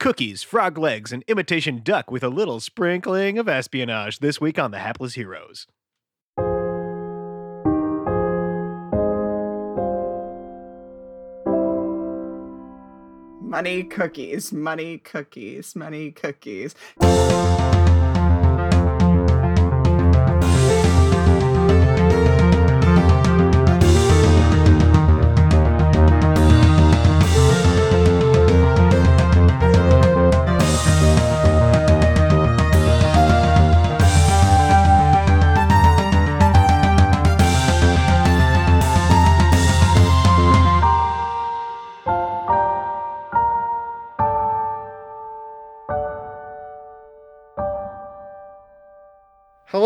cookies, frog legs, and imitation duck with a little sprinkling of espionage this week on The Hapless Heroes. Money cookies, money cookies, money cookies.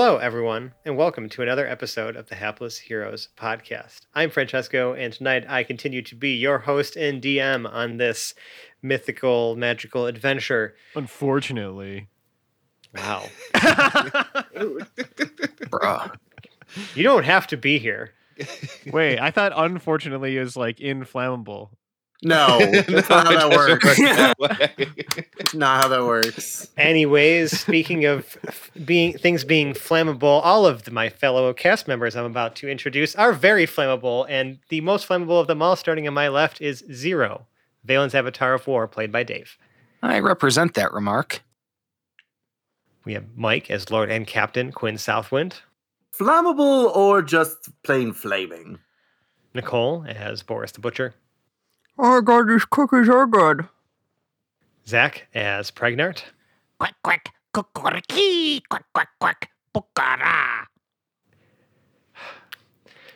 Hello, everyone, and welcome to another episode of the Hapless Heroes podcast. I'm Francesco, and tonight I continue to be your host and DM on this mythical, magical adventure. Unfortunately. Wow. Bruh. you don't have to be here. Wait, I thought unfortunately is like inflammable. No, that's not how that works. works. not how that works. Anyways, speaking of being things being flammable, all of the, my fellow cast members I'm about to introduce are very flammable, and the most flammable of them all, starting on my left, is Zero, Valen's Avatar of War, played by Dave. I represent that remark. We have Mike as Lord and Captain Quinn Southwind, Flammable or just plain flaming? Nicole as Boris the Butcher, Oh god, these cookies are good. Zach as Pregnart, Quack quack kukuriki quack quack quack pukara.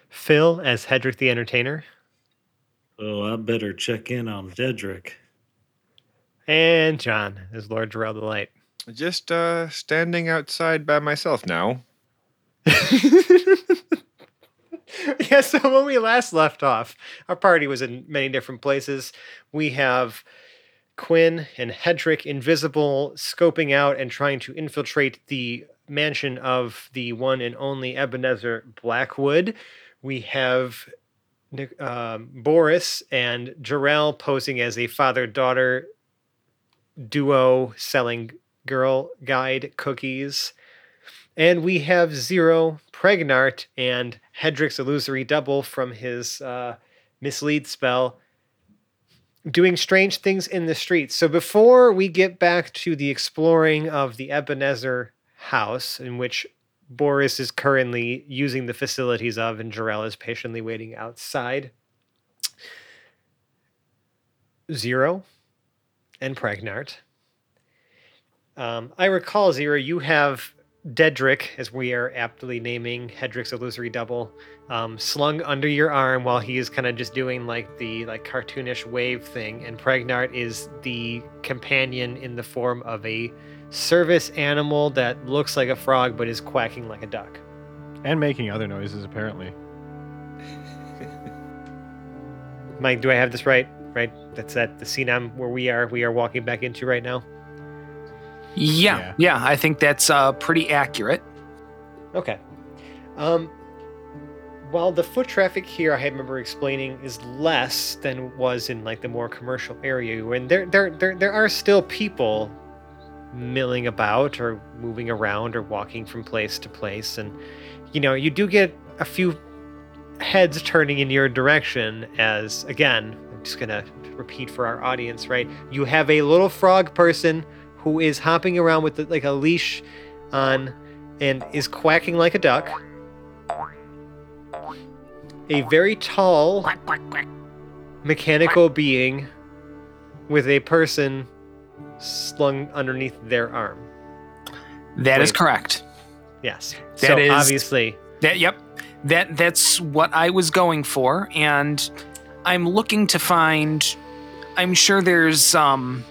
Phil as Hedrick the Entertainer, Oh, I better check in on Dedrick. and John as Lord Jarrell the Light. Just uh standing outside by myself now. yeah, so when we last left off, our party was in many different places. We have Quinn and Hedrick invisible, scoping out and trying to infiltrate the mansion of the one and only Ebenezer Blackwood. We have um, Boris and Jarrell posing as a father daughter duo selling girl guide cookies. And we have Zero, Pregnart, and Hedrick's illusory double from his uh, mislead spell doing strange things in the streets. So before we get back to the exploring of the Ebenezer house, in which Boris is currently using the facilities of, and Jarrell is patiently waiting outside, Zero and Pregnart. Um, I recall, Zero, you have Dedrick, as we are aptly naming Hedrick's illusory double, um, slung under your arm while he is kind of just doing like the like cartoonish wave thing, and Pregnart is the companion in the form of a service animal that looks like a frog but is quacking like a duck. And making other noises, apparently. Mike, do I have this right? Right, that's at the scene I'm where we are. We are walking back into right now. Yeah, Yeah. yeah, I think that's uh, pretty accurate. Okay. Um, while the foot traffic here, I remember explaining, is less than was in like the more commercial area, when there there there there are still people milling about or moving around or walking from place to place, and you know you do get a few heads turning in your direction. As again, I'm just gonna repeat for our audience, right? You have a little frog person who is hopping around with like a leash on and is quacking like a duck. A very tall mechanical being with a person slung underneath their arm. That is Wait. correct. Yes. That so is- obviously, That yep. That that's what I was going for and I'm looking to find I'm sure there's um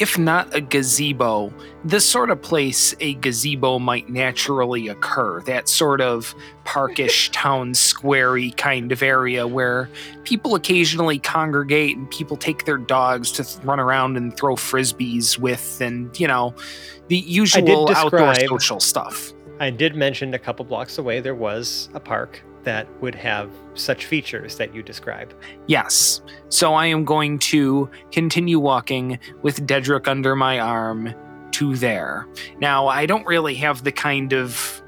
if not a gazebo, the sort of place a gazebo might naturally occur. That sort of parkish town squarey kind of area where people occasionally congregate and people take their dogs to th- run around and throw frisbees with and you know the usual outdoor social stuff. I did mention a couple blocks away there was a park that would have such features that you describe. Yes. So I am going to continue walking with Dedrick under my arm to there. Now, I don't really have the kind of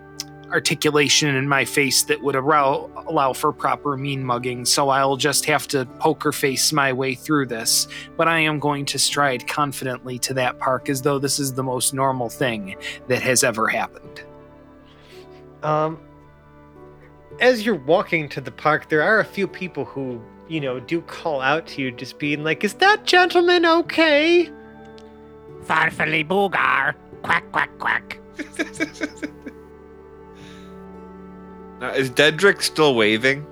articulation in my face that would allow, allow for proper mean mugging, so I'll just have to poker face my way through this. But I am going to stride confidently to that park as though this is the most normal thing that has ever happened. Um, as you're walking to the park, there are a few people who, you know, do call out to you, just being like, "Is that gentleman okay?" Farfally boogar. Quack, quack, quack. Now, is Dedrick still waving?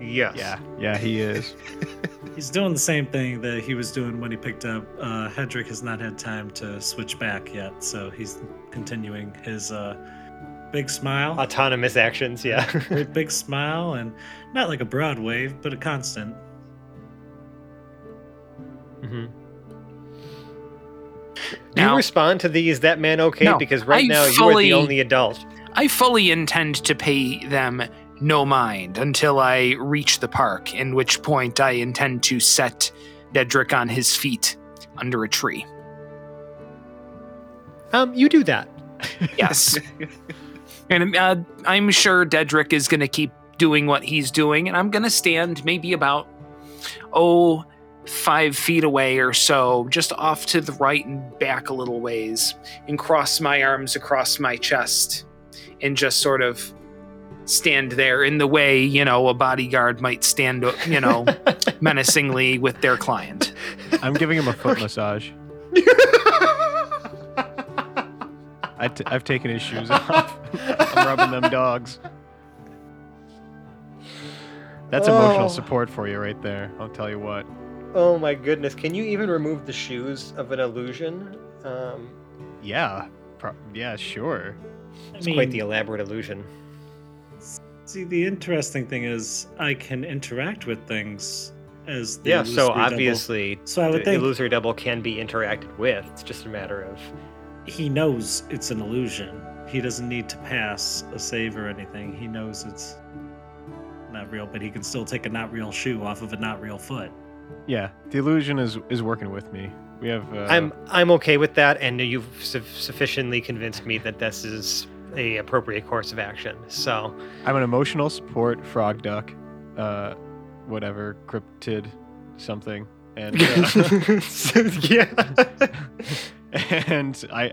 Yes. Yeah, yeah, he is. He's doing the same thing that he was doing when he picked up. Uh, Hedrick has not had time to switch back yet, so he's continuing his uh, big smile. Autonomous actions. Yeah. Great big smile, and not like a broad wave, but a constant. Mm-hmm. Do Now- you respond to the "Is that man okay?" No, because right I now you are the only adult. I fully intend to pay them no mind until I reach the park, in which point I intend to set Dedrick on his feet under a tree. Um, you do that. Yes. and uh, I'm sure Dedrick is going to keep doing what he's doing, and I'm going to stand maybe about, oh, five feet away or so, just off to the right and back a little ways, and cross my arms across my chest, and just sort of stand there in the way, you know, a bodyguard might stand, you know, menacingly with their client. I'm giving him a foot massage. I t- I've taken his shoes off. I'm rubbing them dogs. That's emotional Oh. support for you right there. I'll tell you what. oh my goodness! Can you even remove the shoes of an illusion? Um, Yeah. Pro- yeah, sure. I it's quite the elaborate illusion. See, the interesting thing is I can interact with things as the Yeah. So illusory double. obviously, So I would the think illusory double can be interacted with. It's just a matter of he knows it's an illusion. He doesn't need to pass a save or anything. He knows it's not real, but he can still take a not real shoe off of a not real foot. Yeah, the illusion is is working with me. We have. Uh, I'm I'm okay with that, and you've su- sufficiently convinced me that this is a appropriate course of action. So I'm an emotional support frog duck, uh, whatever cryptid, something, and uh, yeah. and I,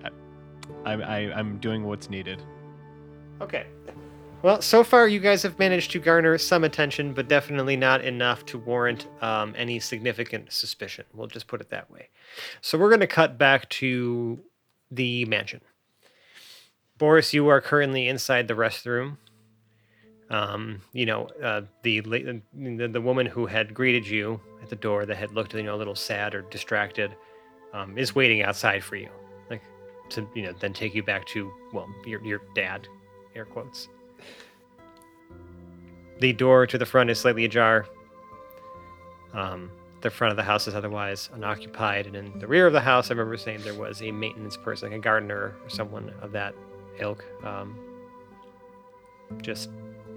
I, I, I'm doing what's needed. Okay. Well, so far you guys have managed to garner some attention, but definitely not enough to warrant um, any significant suspicion. We'll just put it that way. So we're going to cut back to the mansion. Boris, you are currently inside the restroom. Um, you know, uh, the, the the woman who had greeted you at the door, that had looked, you know, a little sad or distracted, um, is waiting outside for you, like to you know, then take you back to well, your your dad, air quotes. The door to the front is slightly ajar. Um, the front of the house is otherwise unoccupied, and in the rear of the house, I remember saying there was a maintenance person, like a gardener or someone of that ilk, um, just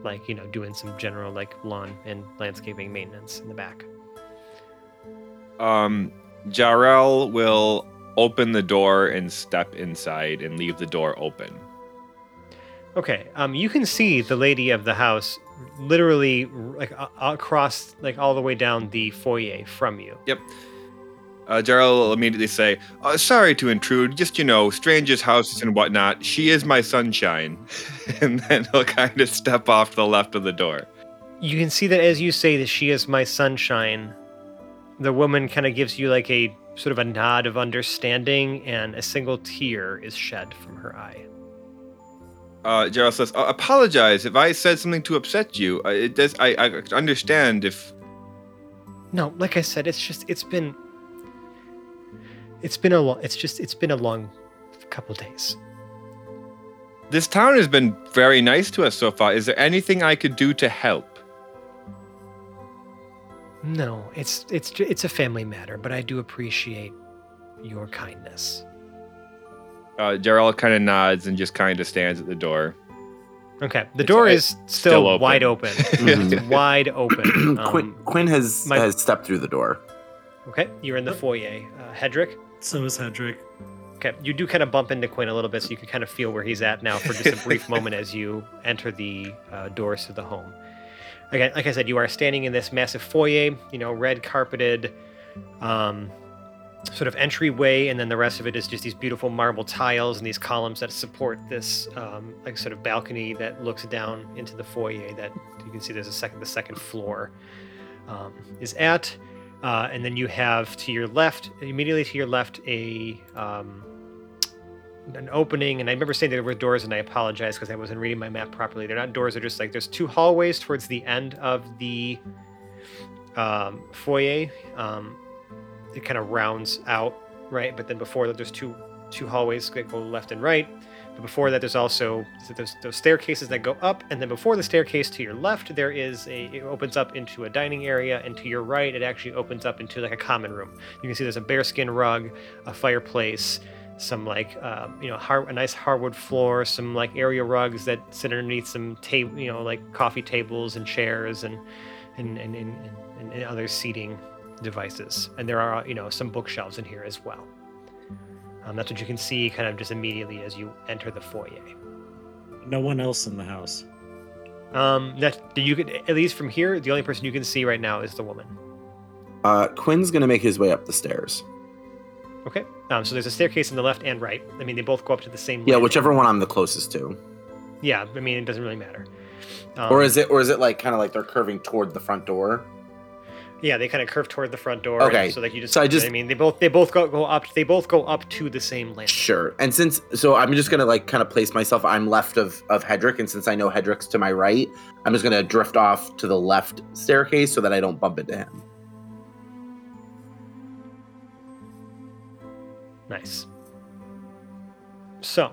like you know, doing some general like lawn and landscaping maintenance in the back. Um, Jarrell will open the door and step inside and leave the door open. Okay, um, you can see the lady of the house literally like a- across, like all the way down the foyer from you. Yep. Uh, Jarrell will immediately say, uh, "Sorry to intrude. Just you know, strangers' houses and whatnot. She is my sunshine." and then he'll kind of step off to the left of the door. You can see that as you say that she is my sunshine, the woman kind of gives you like a sort of a nod of understanding, and a single tear is shed from her eye. Uh, Jarrell says, uh, "Apologize if I said something to upset you. Uh, it does. I, I understand if No, like I said, it's just it's been it's been a long it's just it's been a long couple days. this town has been very nice to us so far. Is there anything I could do to help?" No, it's it's it's a family matter, but I do appreciate your kindness. Uh, Jarrell kind of nods and just kind of stands at the door. Okay, the It's- door is still, still open. wide open. Mhm. wide open. Quinn, Um, Quinn has my- has stepped through the door. okay, you're in the foyer. Uh, Hedrick. So is Hedrick. Okay, you do kind of bump into Quinn a little bit, so you can kind of feel where he's at now for just a brief moment as you enter the uh, doors to the home. Again, like I said, you are standing in this massive foyer, you know, red carpeted, um, sort of entryway, and then the rest of it is just these beautiful marble tiles and these columns that support this, um, like sort of balcony that looks down into the foyer. That you can see there's a second, the second floor um, is at. Uh, and then you have to your left, immediately to your left, a um, an opening. And I remember saying there were doors, and I apologize because I wasn't reading my map properly. They're not doors; they're just like there's two hallways towards the end of the um, foyer. Um, it kind of rounds out, right? But then before that, there's two two hallways that go left and right. But before that, there's also those, those staircases that go up, and then before the staircase to your left, there is a it opens up into a dining area, and to your right, it actually opens up into like a common room. You can see there's a bearskin rug, a fireplace, some like um, you know har- a nice hardwood floor, some like area rugs that sit underneath some table, you know, like coffee tables and chairs and and and, and, and, and other seating devices. And there are you know some bookshelves in here as well. Um, that's what you can see kind of just immediately as you enter the foyer. No one else in the house. Um, that you could at least from here, the only person you can see right now is the woman. Uh, Quinn's gonna make his way up the stairs. Okay. Um, so there's a staircase on the left and right. I mean, they both go up to the same. Yeah, landing. whichever one I'm the closest to. Yeah. I mean, it doesn't really matter. Um, or is it or is it like kind of like they're curving toward the front door? Yeah, they kind of curve toward the front door. Okay, So like you just. so I just- I mean, they both they both go go up. They both go up to the same landing. Sure. And since so I'm just gonna like kind of place myself. I'm left of of Hedrick, and since I know Hedrick's to my right, I'm just gonna drift off to the left staircase so that I don't bump into him. Nice. So,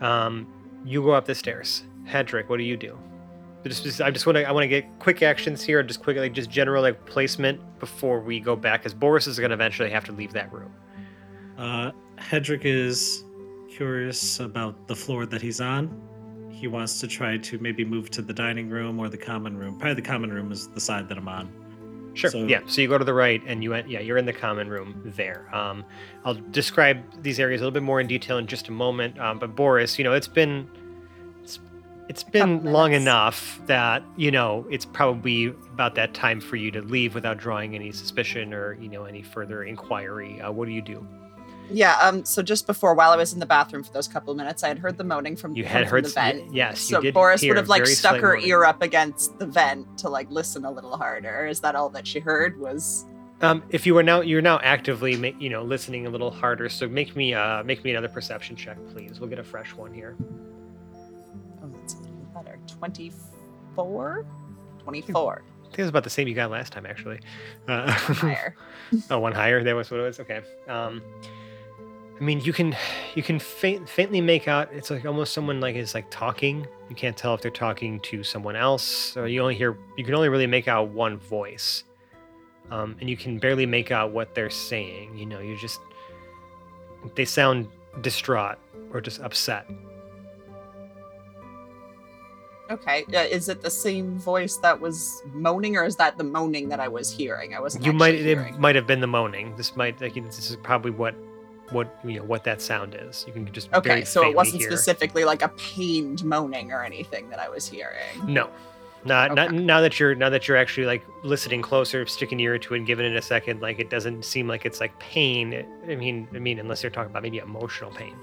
um, you go up the stairs. Hedrick, what do you do? Just, just- I just want to I want to get quick actions here, just quick like just general like placement before we go back, because Boris is going to eventually have to leave that room. Uh, Hedrick is curious about the floor that he's on. He wants to try to maybe move to the dining room or the common room. Probably the common room is the side that I'm on. Sure. So- yeah. So you go to the right, and you en- yeah you're in the common room there. Um, I'll describe these areas a little bit more in detail in just a moment. Um, but Boris, you know, it's been it's it's been long minutes. enough that you know it's probably about that time for you to leave without drawing any suspicion or you know any further inquiry. Uh, what do you do? Yeah, um, so just before, while I was in the bathroom for those couple of minutes, I had heard the moaning from, You had from heard the vent. yes, so you did. Boris would have like stuck her moaning. ear up against the vent to like listen a little harder. Is that all that she heard? Was Um, if you are now you're now actively ma- you know listening a little harder, so make me uh make me another perception check, please. We'll get a fresh one here. oh, that's a little better. 24? 24. I think it was about the same you got last time, actually. Uh, Higher. oh, one higher. That was what it was. Okay. Um, I mean, you can you can faint, faintly make out. It's like almost someone like is like talking. You can't tell if they're talking to someone else, or you only hear. You can only really make out one voice, um, and you can barely make out what they're saying. You know, you just they sound distraught or just upset. Okay. Uh, is it the same voice that was moaning, or is that the moaning that I was hearing? I wasn't You might it hearing. might have been the moaning. This might like this is probably what what you know what that sound is. You can just Okay, so it wasn't hear. specifically like a pained moaning or anything that I was hearing. No, not not now that you're now that you're actually like listening closer, sticking your ear to it, and giving it a second. Like it doesn't seem like it's like pain. I mean, I mean, unless you're talking about maybe emotional pain.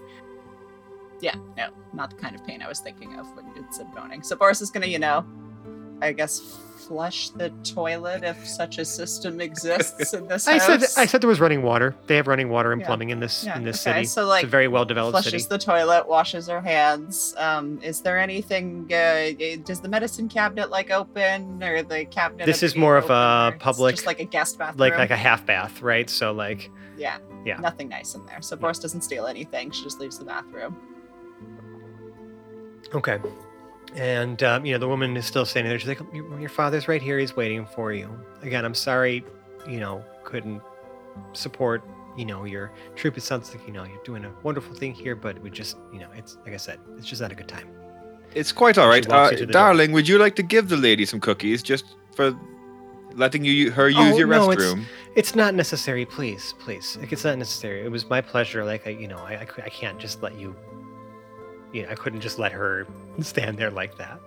Yeah, no, not the kind of pain I was thinking of when you said moaning. So Boris is gonna, you know, I guess flush the toilet if such a system exists in this I house. said I said there was running water. They have running water and Yeah. plumbing in this Yeah, in this okay, city. so, it's like, a very well developed flushes city. the toilet, washes her hands. Um, is there anything? Uh, does the medicine cabinet like open or the cabinet? This at is more of a or it's public- just like a guest bathroom. like like a half bath, right? So like yeah, yeah. nothing nice in there. So Boris doesn't steal anything. She just leaves the bathroom. Okay. And um, you know the woman is still standing there. She's like, "Your father's right here. He's waiting for you." Again, I'm sorry, you know, couldn't support, you know, your troop. It sounds like you know you're doing a wonderful thing here, but we just, you know, it's like I said, it's just not a good time. It's quite all right. Uh, the door. darling, would you like to give the lady some cookies just for letting you her use Oh, your no, it's- restroom? It's not necessary, please, please. Like, it's not necessary. It was my pleasure. Like, I, you know, I, I, I can't just let you. You know, I couldn't just let her stand there like that.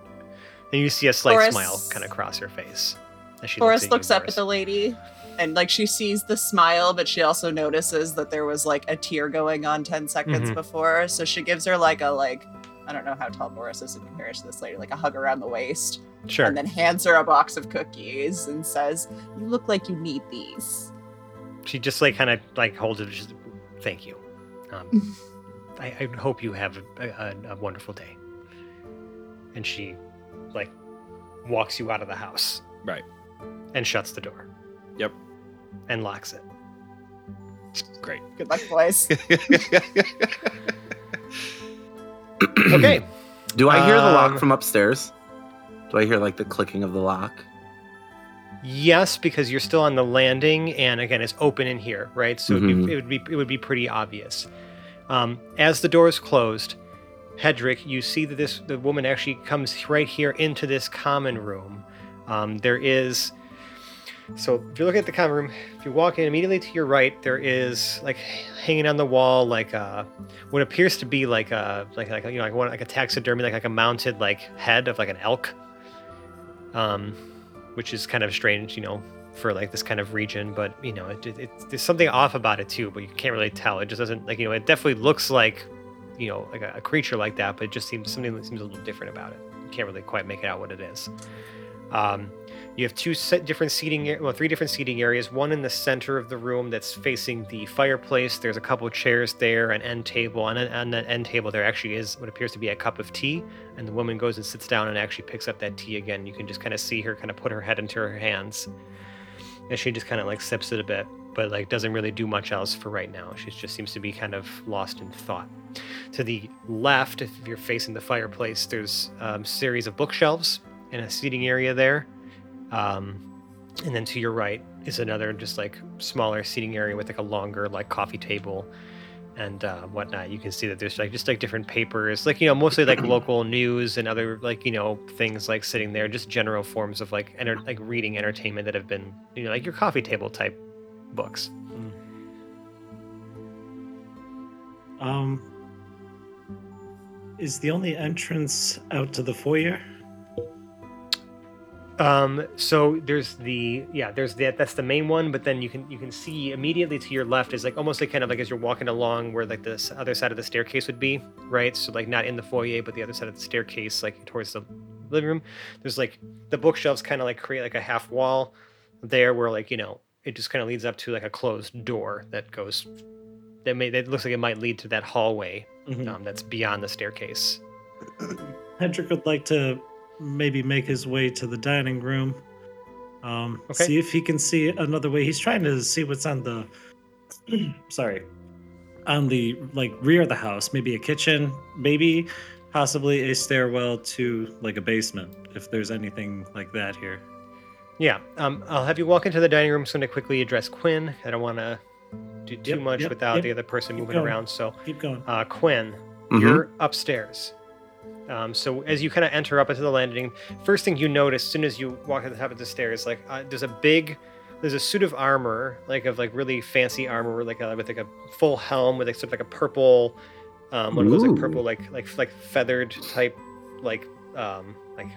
And you see a slight Boris- smile kind of cross her face. As she Boris looks, looks at, up you, at the lady and like she sees the smile, but she also notices that there was like a tear going on 10 seconds Mhm. before. So she gives her like a like I don't know how tall Boris is in comparison to this lady, like a hug around the waist, Sure. and then hands her a box of cookies and says, "You look like you need these." she just like kind of like holds it. Just, Thank you. Um, I, I hope you have a, a, a wonderful day. And she, like, walks you out of the house. Right. And shuts the door. Yep. And locks it. Great. Good luck, boys. Okay. Do I hear the lock Um, from upstairs? Do I hear like the clicking of the lock? Yes, because you're still on the landing, and again, it's open in here, right? So it'd Mhm. be, it would be it would be pretty obvious. Um, as the door is closed, Hedrick, you see that this the woman actually comes right here into this common room. Um, there is, so if you look at the common room, if you walk in immediately to your right, there is like hanging on the wall like uh what appears to be like a like like you know like one like a taxidermy like like a mounted like head of like an elk. Um, which is kind of strange, you know, for like this kind of region. But you know, it, it, there's something off about it too, but you can't really tell. It just doesn't like you know, it definitely looks like you know like a, a creature like that, but it just seems something that seems a little different about it. You can't really quite make it out what it is. Um, you have two different seating, well, three different seating areas. One in the center of the room that's facing the fireplace. There's a couple chairs there, an end table, and on that end table there actually is what appears to be a cup of tea. And the woman goes and sits down and actually picks up that tea again. You can just kind of see her kind of put her head into her hands, and she just kind of like sips it a bit, but like doesn't really do much else for right now. She just seems to be kind of lost in thought. To the left, if you're facing the fireplace, there's a um, series of bookshelves and a seating area there. Um, and then to your right is another just like smaller seating area with like a longer like coffee table and uh, whatnot. You can see that there's like just like different papers, like you know, mostly like local news and other like you know things like sitting there, just general forms of like enter- like reading entertainment that have been you know like your coffee table type books. Um, is the only entrance out to the foyer? Um, so there's the yeah, there's that that's the main one, but then you can you can see immediately to your left is like almost like kind of like as you're walking along where like this other side of the staircase would be, right? So like not in the foyer, but the other side of the staircase, like towards the living room. There's like the bookshelves kind of like create like a half wall there where like, you know, it just kind of leads up to like a closed door that goes that may that looks like it might lead to that hallway Mhm. um, that's beyond the staircase. Hedrick would like to maybe make his way to the dining room. Um, Okay. See if he can see another way. He's trying to see what's on the. sorry, on the like rear of the house. Maybe a kitchen. Maybe, possibly a stairwell to like a basement. If there's anything like that here. Yeah, um, I'll have you walk into the dining room. So I'm just going to quickly address Quinn. I don't want to do too Yep, much yep, without yep. the other person Keep moving going. around. So, Keep going. uh, Quinn, Mhm. you're upstairs. Um, so as you kind of enter up into the landing, first thing you notice, as soon as you walk to the top of the stairs, like uh, there's a big, there's a suit of armor, like of like really fancy armor, with like a, with like a full helm with like sort of like a purple, um, one of those like purple like like like feathered type, like um like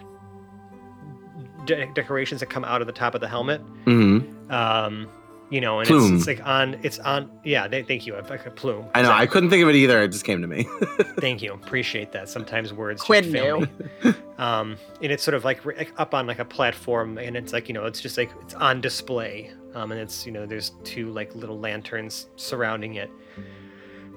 de- decorations that come out of the top of the helmet. Hmm um you know and Plume. it's, it's like on it's on yeah th- thank you like a plume I know. I couldn't think of it either. It just came to me. thank you appreciate that sometimes words just fail knew. me. um and it's sort of like, like up on like a platform and it's like you know it's just like it's on display um and it's you know there's two like little lanterns surrounding it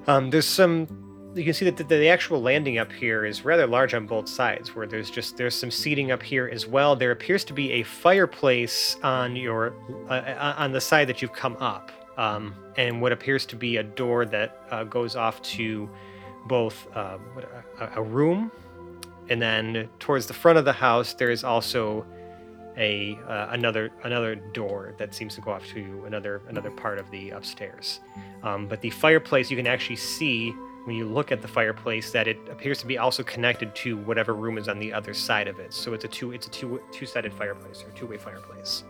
um there's some you can see that the, the actual landing up here is rather large on both sides where there's just there's some seating up here as well. There appears to be a fireplace on your uh, uh, on the side that you've come up um, and what appears to be a door that uh, goes off to both uh, a, a room and then towards the front of the house there is also a uh, another another door that seems to go off to another another part of the upstairs. Um, but the fireplace you can actually see when you look at the fireplace that it appears to be also connected to whatever room is on the other side of it. So it's a two it's a two two-sided fireplace or two-way fireplace.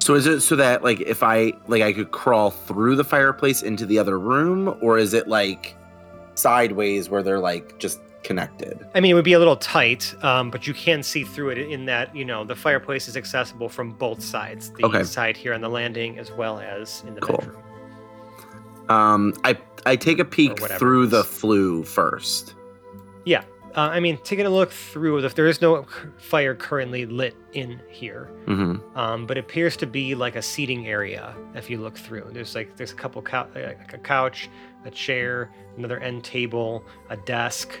So is it so that like if I like I could crawl through the fireplace into the other room, or is it like sideways where they're like just connected? I mean, it would be a little tight, um, but you can see through it in that you know the fireplace is accessible from both sides, the Okay. side here on the landing as well as in the Cool. bedroom. Um, I I take a peek through the flue first. Yeah, uh, I mean, taking a look through, if there is no fire currently lit in here, hmm um, but it appears to be like a seating area. If you look through, there's like there's a couple cou- uh, like a couch, a chair, another end table, a desk,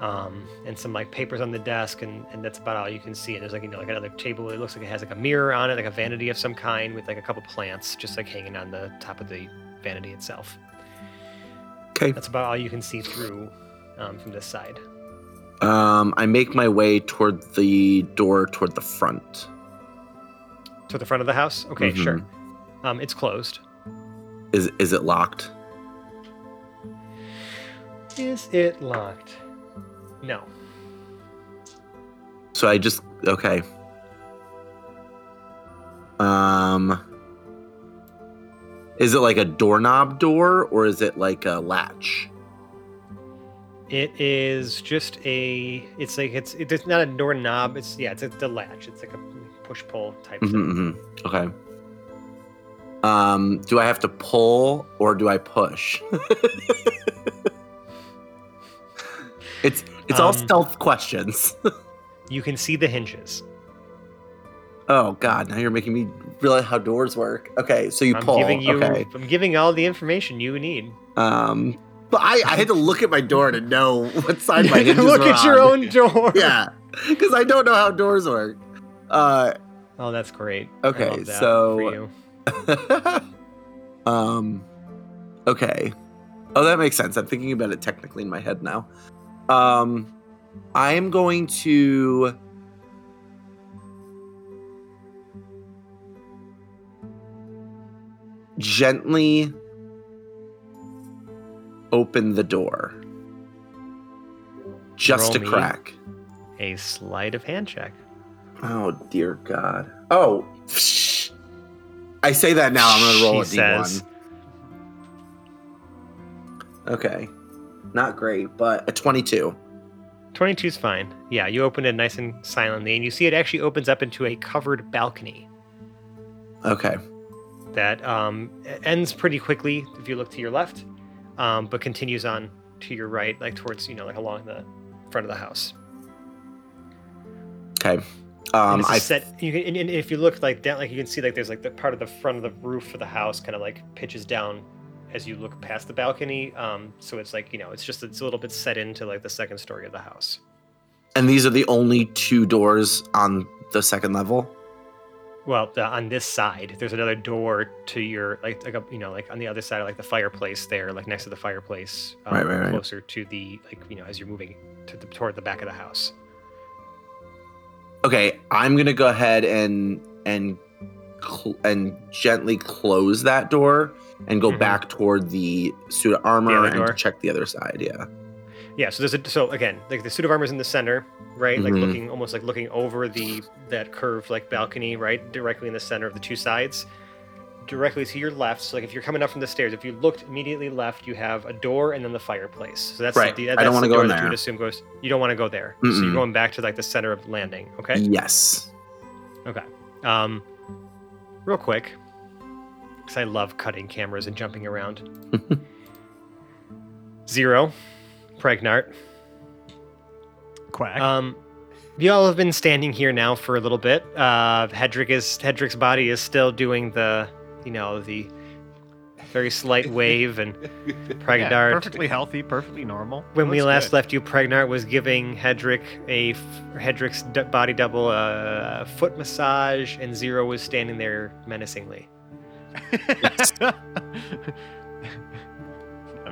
um, and some like papers on the desk, and, and that's about all you can see. And there's like you know like another table. It looks like it has like a mirror on it, like a vanity of some kind, with like a couple plants just like hanging on the top of the vanity itself. Okay. That's about all you can see through um, from this side. Um, I make my way toward the door toward the front. To the front of the house. Okay, Mhm. sure. Um, it's closed. Is is it locked? Is it locked? No. So I just okay. Um Is it like a doorknob door or is it like a latch? It is just a. It's like it's it's not a doorknob. It's yeah. It's a, the latch. It's like a push pull type thing. hmm Okay. Um, do I have to pull or do I push? it's it's all Um, stealth questions. You can see the hinges. Oh god, now you're making me realize how doors work. Okay, so you I'm pull. giving you. Okay. I'm giving all the information you need. Um, but I, I had to look at my door to know what side my hinges Look at your own door. Yeah, because I don't know how doors work. Uh, Oh, that's great. Okay, that so- um, okay. Oh, that makes sense. I'm thinking about it technically in my head now. Um, I am going to. Gently open the door. Just Roll a crack. a sleight of hand check. Oh dear God. Oh, I say that now. I'm gonna roll She a d1. says. Okay, not great, but a 22. 22 is fine. Yeah, you open it nice and silently, and you see it actually opens up into a covered balcony Okay, that um, ends pretty quickly if you look to your left, um, but continues on to your right, like towards, you know, like along the front of the house. okay. Um, I set. You can, and, and if you look like down, like you can see, like there's like the part of the front of the roof of the house kind of like pitches down as you look past the balcony. Um, so it's like you know, it's just it's a little bit set into like the second story of the house. and these are the only two doors on the second level. Well, the, on this side, there's another door to your like like a, you know like on the other side of like the fireplace there, like next to the fireplace, um, Right, right, right. closer to the like you know as you're moving to the toward the back of the house. Okay, I'm gonna go ahead and and cl- and gently close that door and go Mhm. back toward the suit of armor and door? check the other side. Yeah. Yeah, so there's a so again, like the suit of armor is in the center, right? Like Mhm. looking almost like looking over the that curved like balcony, right? Directly in the center of the two sides. Directly to your left, so like if you're coming up from the stairs, if you looked immediately left, you have a door and then the fireplace. So that's Right. The, I that's don't wanna the go door that you would assume goes. You don't want to go there. So Mm-mm. you're going back to like the center of landing. Okay. Yes. Okay. Um, real quick, because I love cutting cameras and jumping around. Zero, Pregnart. Quack. Um, you all have been standing here now for a little bit. Uh, Hedrick is Hedrick's body is still doing the, you know, the very slight wave, and yeah, Pregnart. perfectly healthy, perfectly normal. when we last good. left you, Pregnart was giving Hedrick a f- Hedrick's d- body double a foot massage, and Zero was standing there menacingly.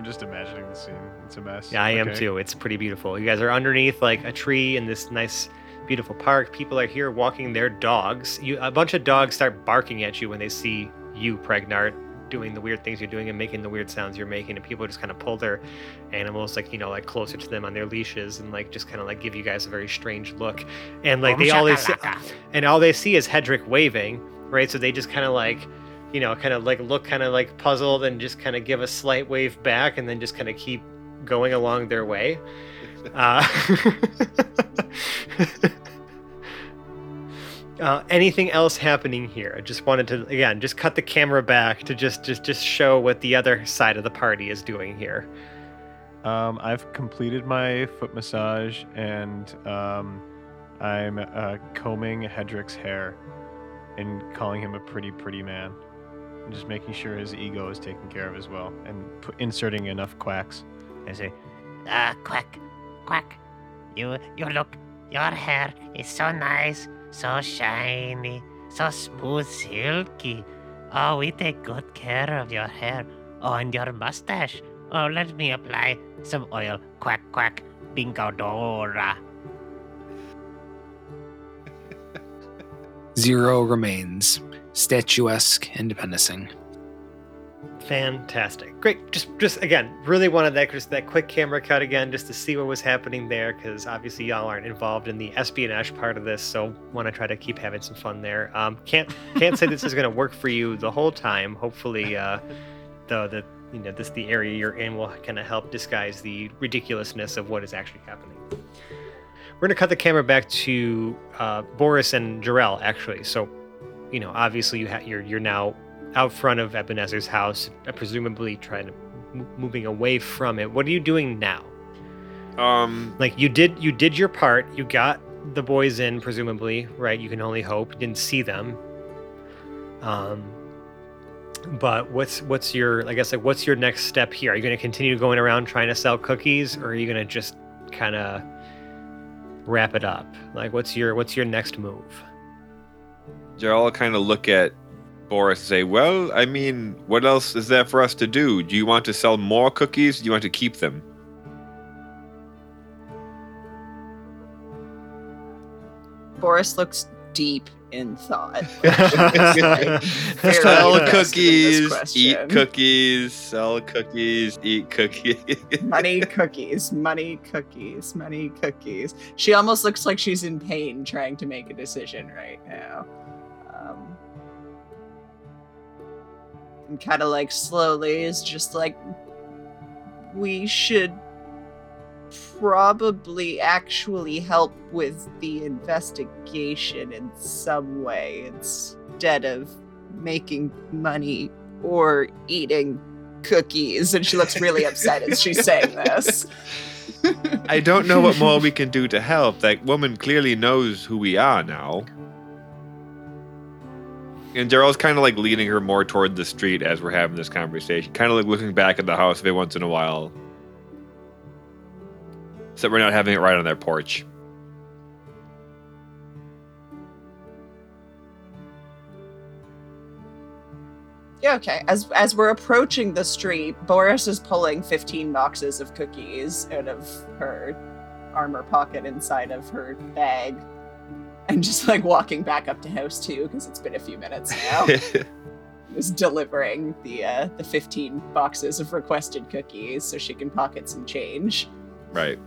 I'm just imagining the scene. It's a mess. Yeah, I am too. It's pretty beautiful. You guys are underneath like a tree in this nice, beautiful park. People are here walking their dogs. You, a bunch of dogs start barking at you when they see you, Pregnart, doing the weird things you're doing and making the weird sounds you're making, and people just kind of pull their animals like you know like closer to them on their leashes and like just kind of like give you guys a very strange look, and like they all they see, and all they see is Hedrick waving, right? So they just kind of like. You know, kind of like look kind of like puzzled and just kind of give a slight wave back and then just kind of keep going along their way. Uh, uh, anything else happening here? I just wanted to again just cut the camera back to just just just show what the other side of the party is doing here. Um, I've completed my foot massage and um, I'm uh, combing Hedrick's hair and calling him a pretty, pretty man. And just making sure his ego is taken care of as well and pu- inserting enough quacks. I say, ah, quack, quack. You, you look, your hair is so nice, so shiny, so smooth, silky. Oh, we take good care of your hair. Oh, and your mustache. Oh, let me apply some oil. Quack, quack. Bingo Dora. Zero remains, statuesque and menacing. Fantastic, great. Just just again, really wanted that just that quick camera cut again, just to see what was happening there, because obviously y'all aren't involved in the espionage part of this, so want to try to keep having some fun there. Um, can't can't say this is going to work for you the whole time. Hopefully, uh, the the you know this the area you're in will kind of help disguise the ridiculousness of what is actually happening. We're gonna cut the camera back to uh, Boris and Jarrell actually. So, you know, obviously you ha- you're you're now out front of Ebenezer's house, presumably trying to m- moving away from it. What are you doing now? Um, Like you did you did your part. You got the boys in, presumably, right? You can only hope. You didn't see them. Um, but what's what's your I guess like what's your next step here? Are you going to continue going around trying to sell cookies, or are you going to just kind of wrap it up? Like what's your what's your next move? Jarl kind of look at Boris and say, "Well, I mean, what else is there for us to do? Do you want to sell more cookies? Do you want to keep them?" Boris looks deep in thought. Very sell invested in cookies, eat cookies, sell cookies, eat cookies. Money cookies, money cookies, money cookies. She almost looks like she's in pain trying to make a decision right now. And kind of like slowly is just like, we should probably actually help with the investigation in some way instead of making money or eating cookies. And she looks really upset as she's saying this. I don't know what more we can do to help. That woman clearly knows who we are now. And Daryl's kind of like leading her more toward the street as we're having this conversation, kind of like looking back at the house every once in a while. Except we're not having it right on their porch. Yeah, okay. As as we're approaching the street, Boris is pulling 15 boxes of cookies out of her armor pocket inside of her bag. And just like walking back up to house two, because it's been a few minutes now. is delivering the uh, the 15 boxes of requested cookies so she can pocket some change. right.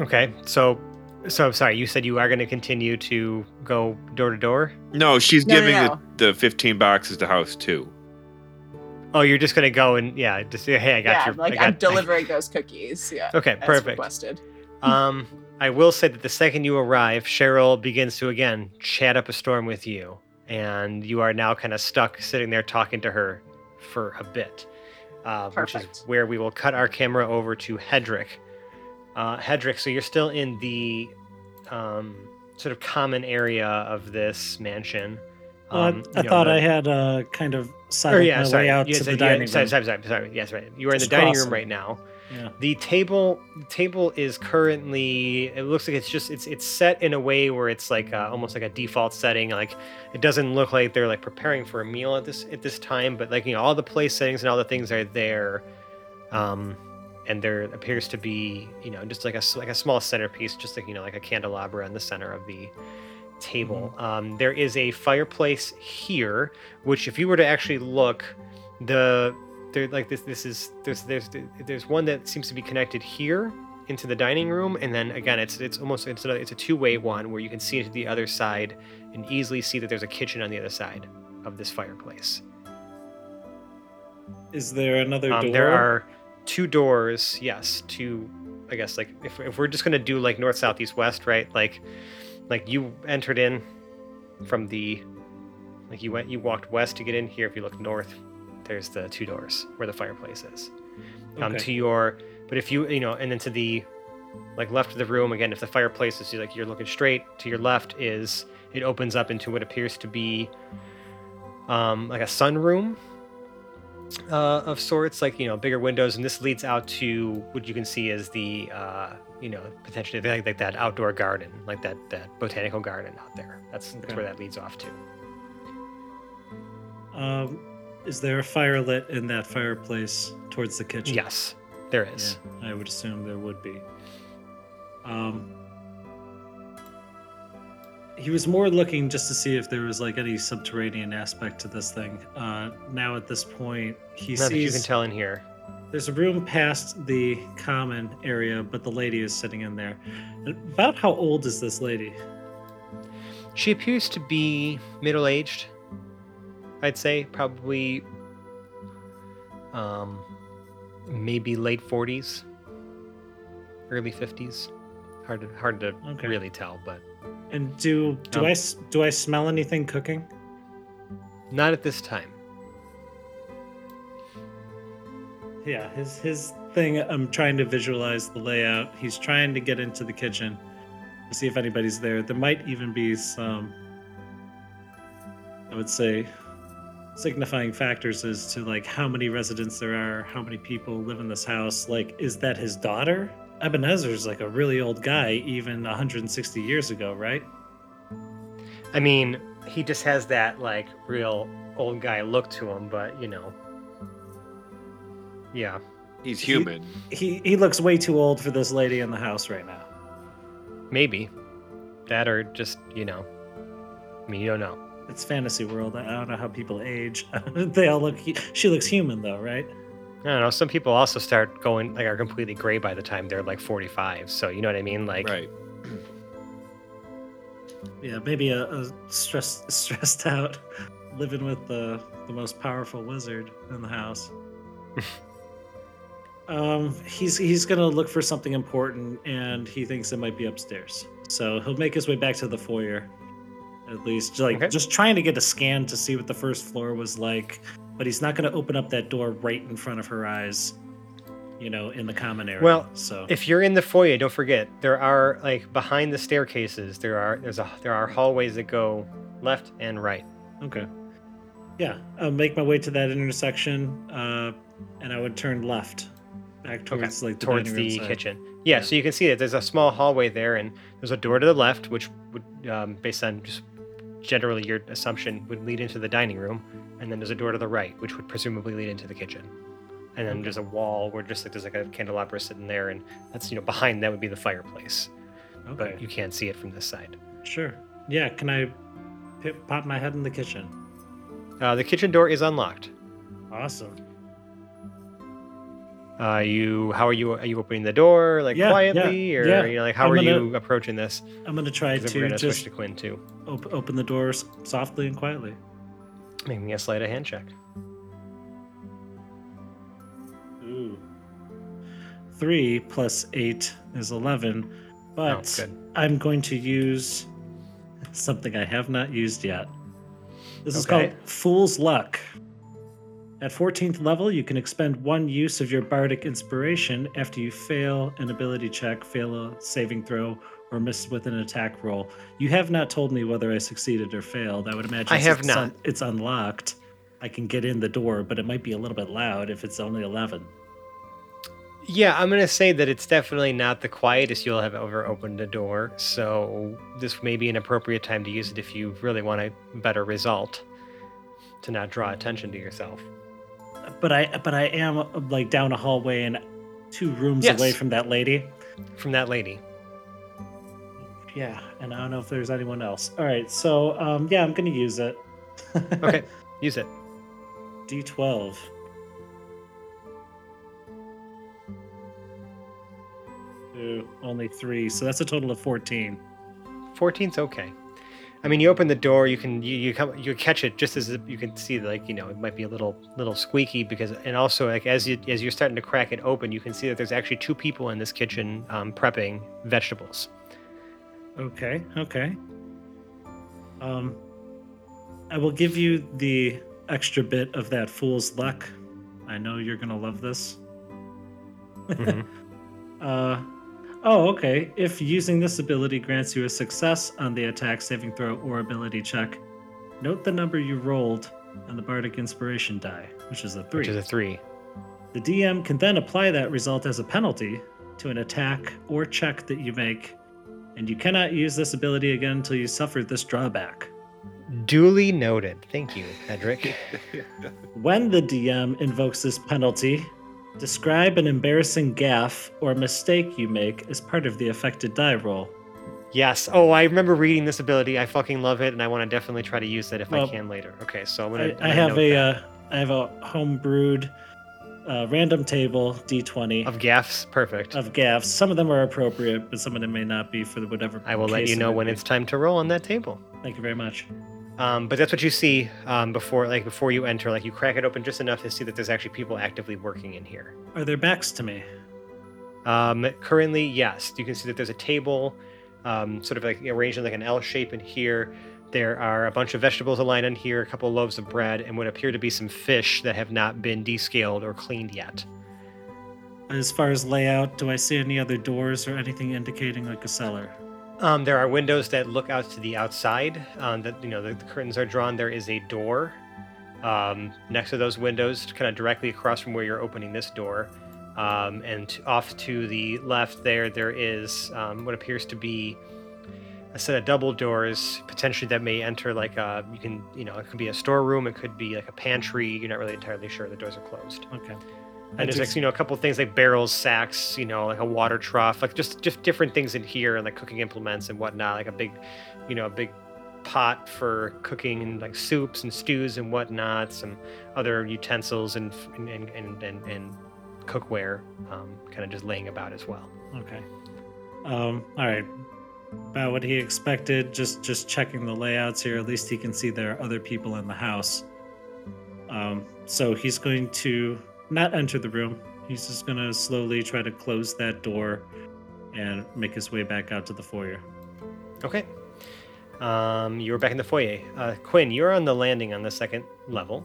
Okay, so so sorry, you said you are going to continue to go door to door. No, she's No, no, giving no. The, the 15 boxes to house two. Oh, you're just going to go and yeah, just say, hey, I got yeah, your. like I I'm got, delivering those cookies. Yeah. Okay, perfect. Requested. Um, I will say that the second you arrive, Cheryl begins to again chat up a storm with you, and you are now kind of stuck sitting there talking to her for a bit, uh, which is where we will cut our camera over to Hedrick. Uh, Hedrick, so you're still in the um, sort of common area of this mansion. Um, I, know, thought the- I had uh, kind of Or sidled yeah, sorry. way out you to said- the dining sorry, room. sorry, sorry, sorry. Yes, right. You are in the dining room right now. Yeah. The table the table is currently it looks like it's just it's it's set in a way where it's like uh, almost like a default setting like it doesn't look like they're like preparing for a meal at this at this time but like you know all the place settings and all the things are there um and there appears to be you know just like a like a small centerpiece just like you know like a candelabra in the center of the table. Um, there is a fireplace here, which if you were to actually look, the there like this this is there's there's there's one that seems to be connected here into the dining room, and then again it's it's almost it's a, it's a two way one where you can see into the other side and easily see that there's a kitchen on the other side of this fireplace. Is there another Um, door? there are two doors, yes, two. I guess like if, if we're just gonna do like north, south, east, west, right? Like, like you entered in from the, like you went, you walked west to get in here. If you look north, there's the two doors where the fireplace is. Um, Okay. to your, but if you, you know, and then to the, like left of the room again, if the fireplace is like you're looking straight to your left is it opens up into what appears to be, um, like a sunroom uh, of sorts, like you know, bigger windows, and this leads out to what you can see as the, uh, you know, potentially like, like that outdoor garden, like that that botanical garden out there. That's that's where that leads off to. Um, is there a fire lit in that fireplace towards the kitchen? Yes, there is. Yeah, I would assume there would be. Um, he was more looking just to see if there was like any subterranean aspect to this thing. Uh, now at this point, he Not that you can tell in here. There's a room past the common area, but the lady is sitting in there. About how old is this lady? She appears to be middle aged. I'd say probably, um, maybe late forties, early fifties. Hard to hard to Okay. really tell, but And do do Um, I do I smell anything cooking? not at this time. Yeah, his his thing. I'm trying to visualize the layout. He's trying to get into the kitchen to see if anybody's there. There might even be some. I would say signifying factors as to like how many residents there are, how many people live in this house. Like, is that his daughter? Ebenezer's like a really old guy, even 160 years ago, right? I mean, he just has that like real old guy look to him, but you know. Yeah. He's He- human. He he looks way too old for this lady in the house right now. Maybe. That or just, you know. I mean, you don't know. It's fantasy world. I don't know how people age. they all look. She looks human though, right? I don't know. Some people also start going like are completely gray by the time they're like 45. So you know what I mean? Like right. Yeah, maybe a, a stressed stressed out, living with the the most powerful wizard in the house. um, he's he's gonna look for something important, and he thinks it might be upstairs. So he'll make his way back to the foyer, at least like Okay. just trying to get a scan to see what the first floor was like. But he's not gonna open up that door right in front of her eyes, you know, in the common area. Well, so if you're in the foyer, don't forget there are like behind the staircases, there are there's a there are hallways that go left and right. Okay. Yeah, I'll make my way to that intersection, uh, and I would turn left, back towards like the towards the kitchen. Yeah, Yeah. so you can see that there's a small hallway there, and there's a door to the left, which would, um, based on just generally your assumption, would lead into the dining room, and then there's a door to the right, which would presumably lead into the kitchen. And then Okay. there's a wall where just like there's like a candelabra sitting there, and that's you know behind that would be the fireplace, Okay, but you can't see it from this side. sure. Yeah, can I pop my head in the kitchen? Uh, the kitchen door is unlocked. Awesome. Uh, you, how are you? Are you opening the door like Yeah, yeah, quietly, or yeah. you know, like how I'm are gonna- you approaching this? I'm gonna try we're to gonna switch to Quinn too. op- open the doors softly and quietly. Make me a sleight of hand check. Ooh. Three plus eight is eleven, but Oh. I'm going to use something I have not used yet. This is called Fool's Luck. At 14th level, you can expend one use of your bardic inspiration after you fail an ability check, fail a saving throw, or miss with an attack roll. You have not told me whether I succeeded or failed. I would imagine I have since not. un- it's unlocked. I can get in the door, but it might be a little bit loud if it's only 11. Yeah, I'm gonna say that it's definitely not the quietest you'll have ever opened a door. So this may be an appropriate time to use it if you really want a better result, to not draw attention to yourself. But I but I am like down a hallway and two rooms Yes. away from that lady. From that lady. Yeah, and I don't know if there's anyone else. All right, so um, yeah, I'm gonna use it. Okay, use it. D12. Two, only three, so that's a total of 14. 14's okay. I mean, you open the door, you can you you come you catch it just as you can see like you know it might be a little little squeaky because and also like as you as you're starting to crack it open, you can see that there's actually two people in this kitchen um, prepping vegetables. Okay, okay. Um, I will give you the extra bit of that fool's luck. I know you're gonna love this. Mhm. uh, oh, okay. If using this ability grants you a success on the attack saving throw or ability check, note the number you rolled on the bardic inspiration die, which is a three. Which is a three. The DM can then apply that result as a penalty to an attack or check that you make, and you cannot use this ability again until you suffer this drawback. Duly noted. Thank you, Edric. When the DM invokes this penalty, describe an embarrassing gaffe or mistake you make as part of the affected die roll. yes. Oh, I remember reading this ability. I fucking love it, and I want to definitely try to use it if Well, I can later. Okay, so I'm gonna. I, I'm gonna have note a uh, I have a homebrewed uh, random table D20 of gaffs. Perfect. of gaffes. Some of them are appropriate, but some of them may not be for the whatever. I will let you know when be. it's time to roll on that table. Thank you very much. Um, but that's what you see um, before, like before you enter. Like you crack it open just enough to see that there's actually people actively working in here. Are there backs to me? Um, currently, yes, you can see that there's a table, um, sort of like arranged in like an L shape in here. There are a bunch of vegetables aligned in here, a couple of loaves of bread, and what appear to be some fish that have not been descaled or cleaned yet. As far as layout, do I see any other doors or anything indicating like a cellar? Um, there are windows that look out to the outside. Um, that you know the, the curtains are drawn. There is a door um, next to those windows, kind of directly across from where you're opening this door. Um, and off to the left there, there is um, what appears to be a set of double doors, potentially that may enter like a you can you know it could be a storeroom, it could be like a pantry. You're not really entirely sure. The doors are closed. Okay. And there's like you know a couple of things like barrels, sacks, you know, like a water trough, like just just different things in here and like cooking implements and whatnot, like a big, you know, a big pot for cooking like soups and stews and whatnot, some other utensils and and and and, and, and cookware, um, kind of just laying about as well. Okay. Um, all right. About what he expected, just just checking the layouts here. At least he can see there are other people in the house. Um, so he's going to not enter the room. He's just going to slowly try to close that door and make his way back out to the foyer. Okay. Um, you were back in the foyer. Uh, Quinn, you're on the landing on the second level.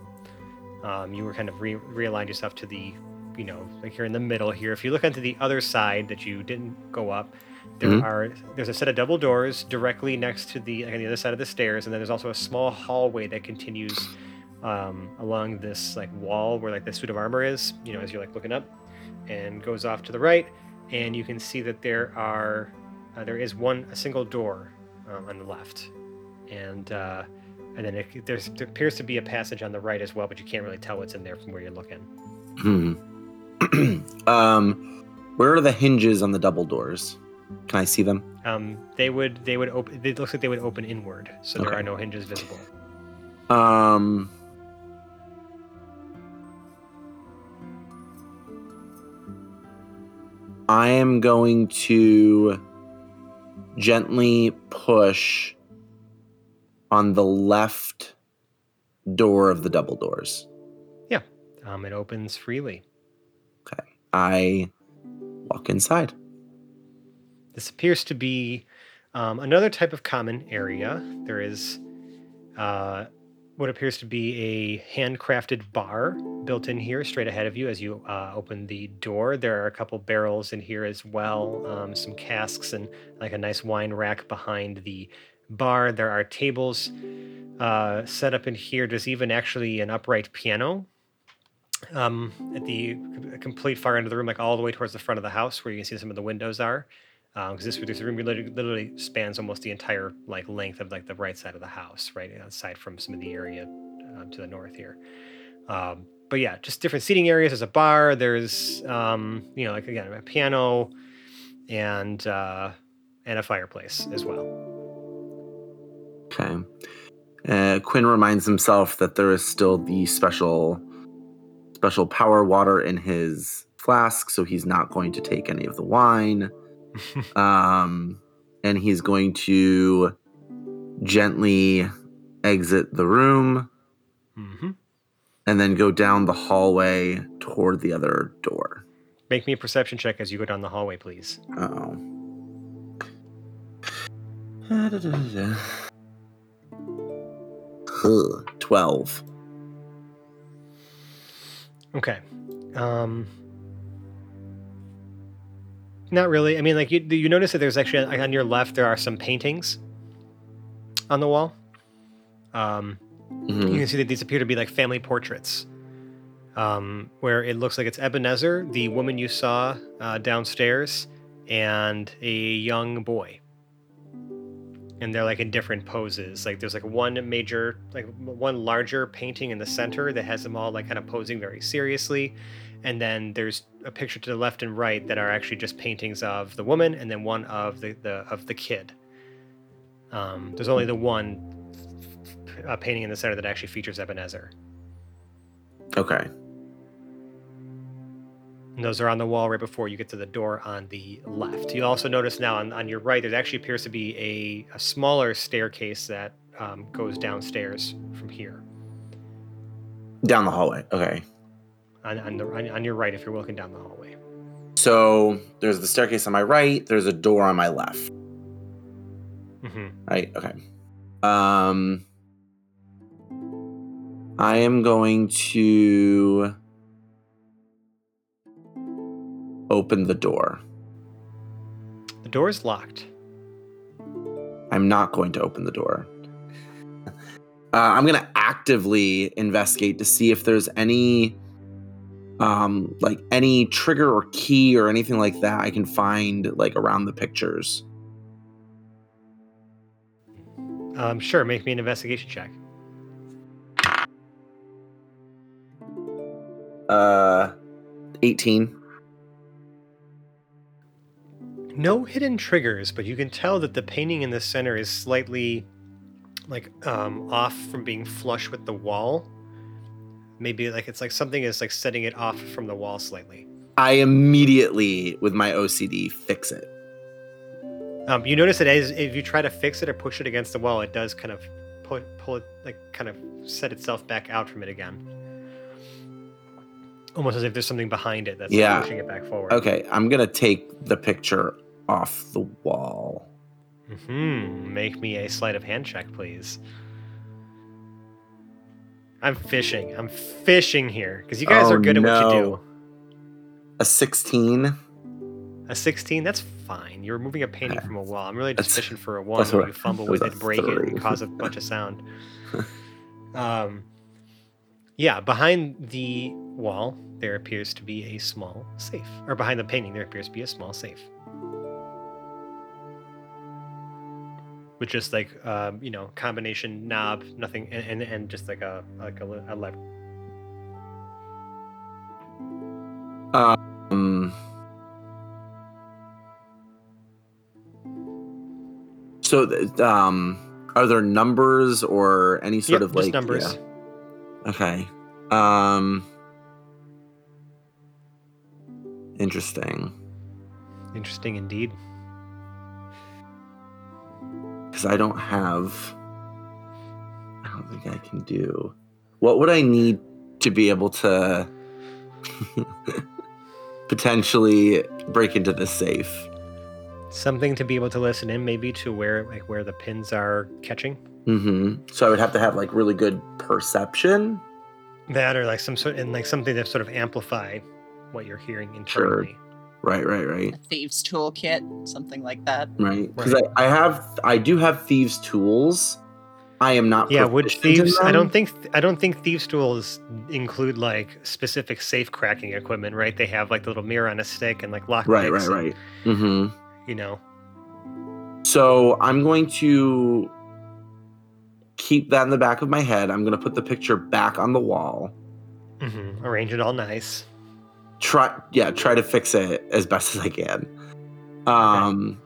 Um, you were kind of re- realigned yourself to the, you know, like you're in the middle here. If you look onto the other side that you didn't go up, there Mhm. are there's a set of double doors directly next to the like on the other side of the stairs, and then there's also a small hallway that continues um, along this like wall where like the suit of armor is. You know, as you're like looking up, and goes off to the right, and you can see that there are uh, there is one a single door um, on the left, and uh, and then it, there's, there appears to be a passage on the right as well, but you can't really tell what's in there from where you're looking. Hmm. um, where are the hinges on the double doors? Can I see them? Um, they would they would open. It looks like they would open inward, so there are no hinges visible. Um. I am going to gently push on the left door of the double doors. Yeah, um, it opens freely. Okay, I walk inside. This appears to be um, another type of common area. There is uh, what appears to be a handcrafted bar built in here, straight ahead of you as you uh, open the door. There are a couple barrels in here as well, um, some casks, and like a nice wine rack behind the bar. There are tables uh, set up in here. There's even actually an upright piano um, at the complete far end of the room, like all the way towards the front of the house, where you can see some of the windows are because this this room literally, literally spans almost the entire like length of like the right side of the house, right aside from some of the area um, to the north here. Um, but yeah, just different seating areas. There's a bar. There's um, you know like again a piano, and uh, and a fireplace as well. Okay. Uh, Quinn reminds himself that there is still the special special power water in his flask, so he's not going to take any of the wine. um, and he's going to gently exit the room hmm and then go down the hallway toward the other door. Make me a perception check as you go down the hallway, please. Oh. 12. Okay. Um Not really. I mean like you you notice that there's actually like, on your left there are some paintings on the wall. Um Mhm. you can see that these appear to be like family portraits. Um where it looks like it's Ebenezer, the woman you saw uh, downstairs, and a young boy. And they're like in different poses. Like there's like one major, like one larger painting in the center that has them all like kind of posing very seriously. And then there's a picture to the left and right that are actually just paintings of the woman and then one of the, the of the kid. Um, there's only the one uh, painting in the center that actually features Ebenezer. Okay. And those are on the wall right before you get to the door on the left. You also notice now on, on your right, there actually appears to be a, a smaller staircase that um, goes downstairs from here. Down the hallway. Okay. On, on, the, on, on your right, if you're walking down the hallway. So there's the staircase on my right, there's a door on my left. hmm Right. Okay. Um I am going to open the door. The door is locked. I'm not going to open the door. Uh, I'm going to actively investigate to see if there's any, um, like any trigger or key or anything like that I can find like around the pictures. Um, sure, make me an investigation check. Uh, 18. No hidden triggers, but you can tell that the painting in the center is slightly like um, off from being flush with the wall. Maybe like it's like something is like setting it off from the wall slightly. I immediately, with my OCD, fix it. Um, you notice that as if you try to fix it or push it against the wall, it does kind of pull, pull it, like kind of set itself back out from it again. Almost as if there's something behind it that's Yeah. pushing it back forward. Okay, I'm gonna take the picture off the wall. Hmm. Make me a sleight of hand check, please. I'm fishing. I'm fishing here because you guys Oh, are good at what you do. A 16. A 16, that's fine. You're removing a painting from a wall. I'm really just That's- fishing for a one where you fumble with it, break it, and cause a bunch of sound. um, yeah, behind the wall, there appears to be a small safe. Or behind the painting, there appears to be a small safe. With just like, um, you know, combination knob, nothing, and, and, and just like a like a, a lever. Um. So, th- um, are there numbers or any sort Yep, of like numbers. yeah. Okay. Um. Interesting, Interesting indeed. Because I don't have. I don't think I can do. What would I need to be able to potentially break into the safe? Something to be able to listen in, maybe to where like where the pins are catching. Mm-hmm. So I would have to have like really good perception. That or like some sort and like something to sort of amplify what you're hearing Sure. Internally. Right, right, right, A thieves toolkit, something like that. right. Because Right. I, I have, I do have thieves' tools. I am not. Yeah, would thieves? I don't think I don't think thieves' tools include like specific safe cracking equipment, right? They have like the little mirror on a stick and like lock Right, picks right, and, right. hmm You know, So I'm going to keep that in the back of my head. I'm going to put the picture back on the wall. Mm-hmm. arrange it all nice. Try, yeah, try to fix it as best as I can. Um,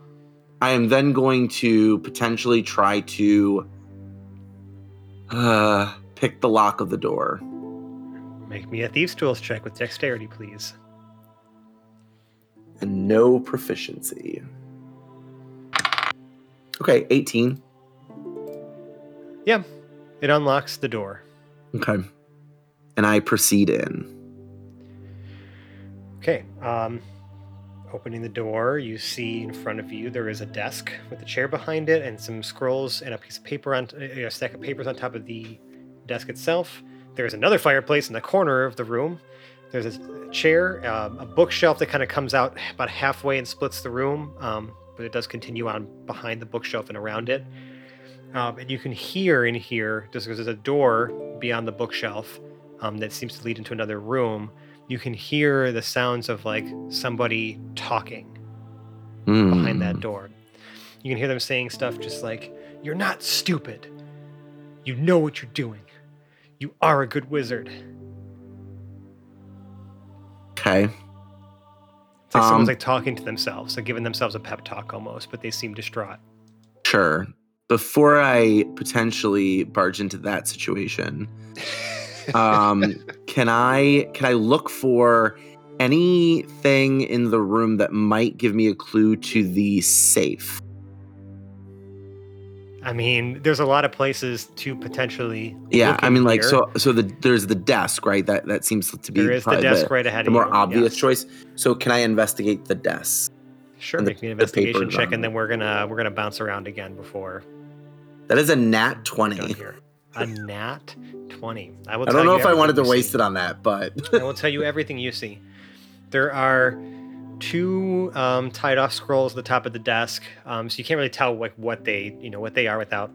I am then going to potentially try to uh, pick the lock of the door. Make me a thieves' tools check with dexterity, please. And no proficiency. Okay, 18. Yeah, it unlocks the door. Okay. And I proceed in. Okay. Um, opening the door, you see in front of you there is a desk with a chair behind it and some scrolls and a piece of paper on a stack of papers on top of the desk itself. There is another fireplace in the corner of the room. There's a chair, um, a bookshelf that kind of comes out about halfway and splits the room, um, but it does continue on behind the bookshelf and around it. Um, and you can hear in here, just because there's a door beyond the bookshelf um, that seems to lead into another room you can hear the sounds of like somebody talking behind that Hmm. door. You can hear them saying stuff just like, You're not stupid. You know what you're doing. You are a good wizard. Okay. It's like someone's Um, like talking to themselves, like giving themselves a pep talk almost, but they seem distraught. Sure. Before I potentially barge into that situation, um, can I can I look for anything in the room that might give me a clue to the safe? I mean, there's a lot of places to potentially. Yeah, I mean, like here. so. So the there's the desk, right? That that seems to be There is the desk right ahead the more you, obvious choice. So can I investigate the desk? Sure, and the- make me an investigation check, and then we're gonna we're gonna bounce around again before That is a nat twenty. here. A nat twenty. I will. I don't know if I wanted to waste see. it on that, but I will tell you everything you see. There are two um, tied off scrolls at the top of the desk, um, so you can't really tell like what they you know what they are without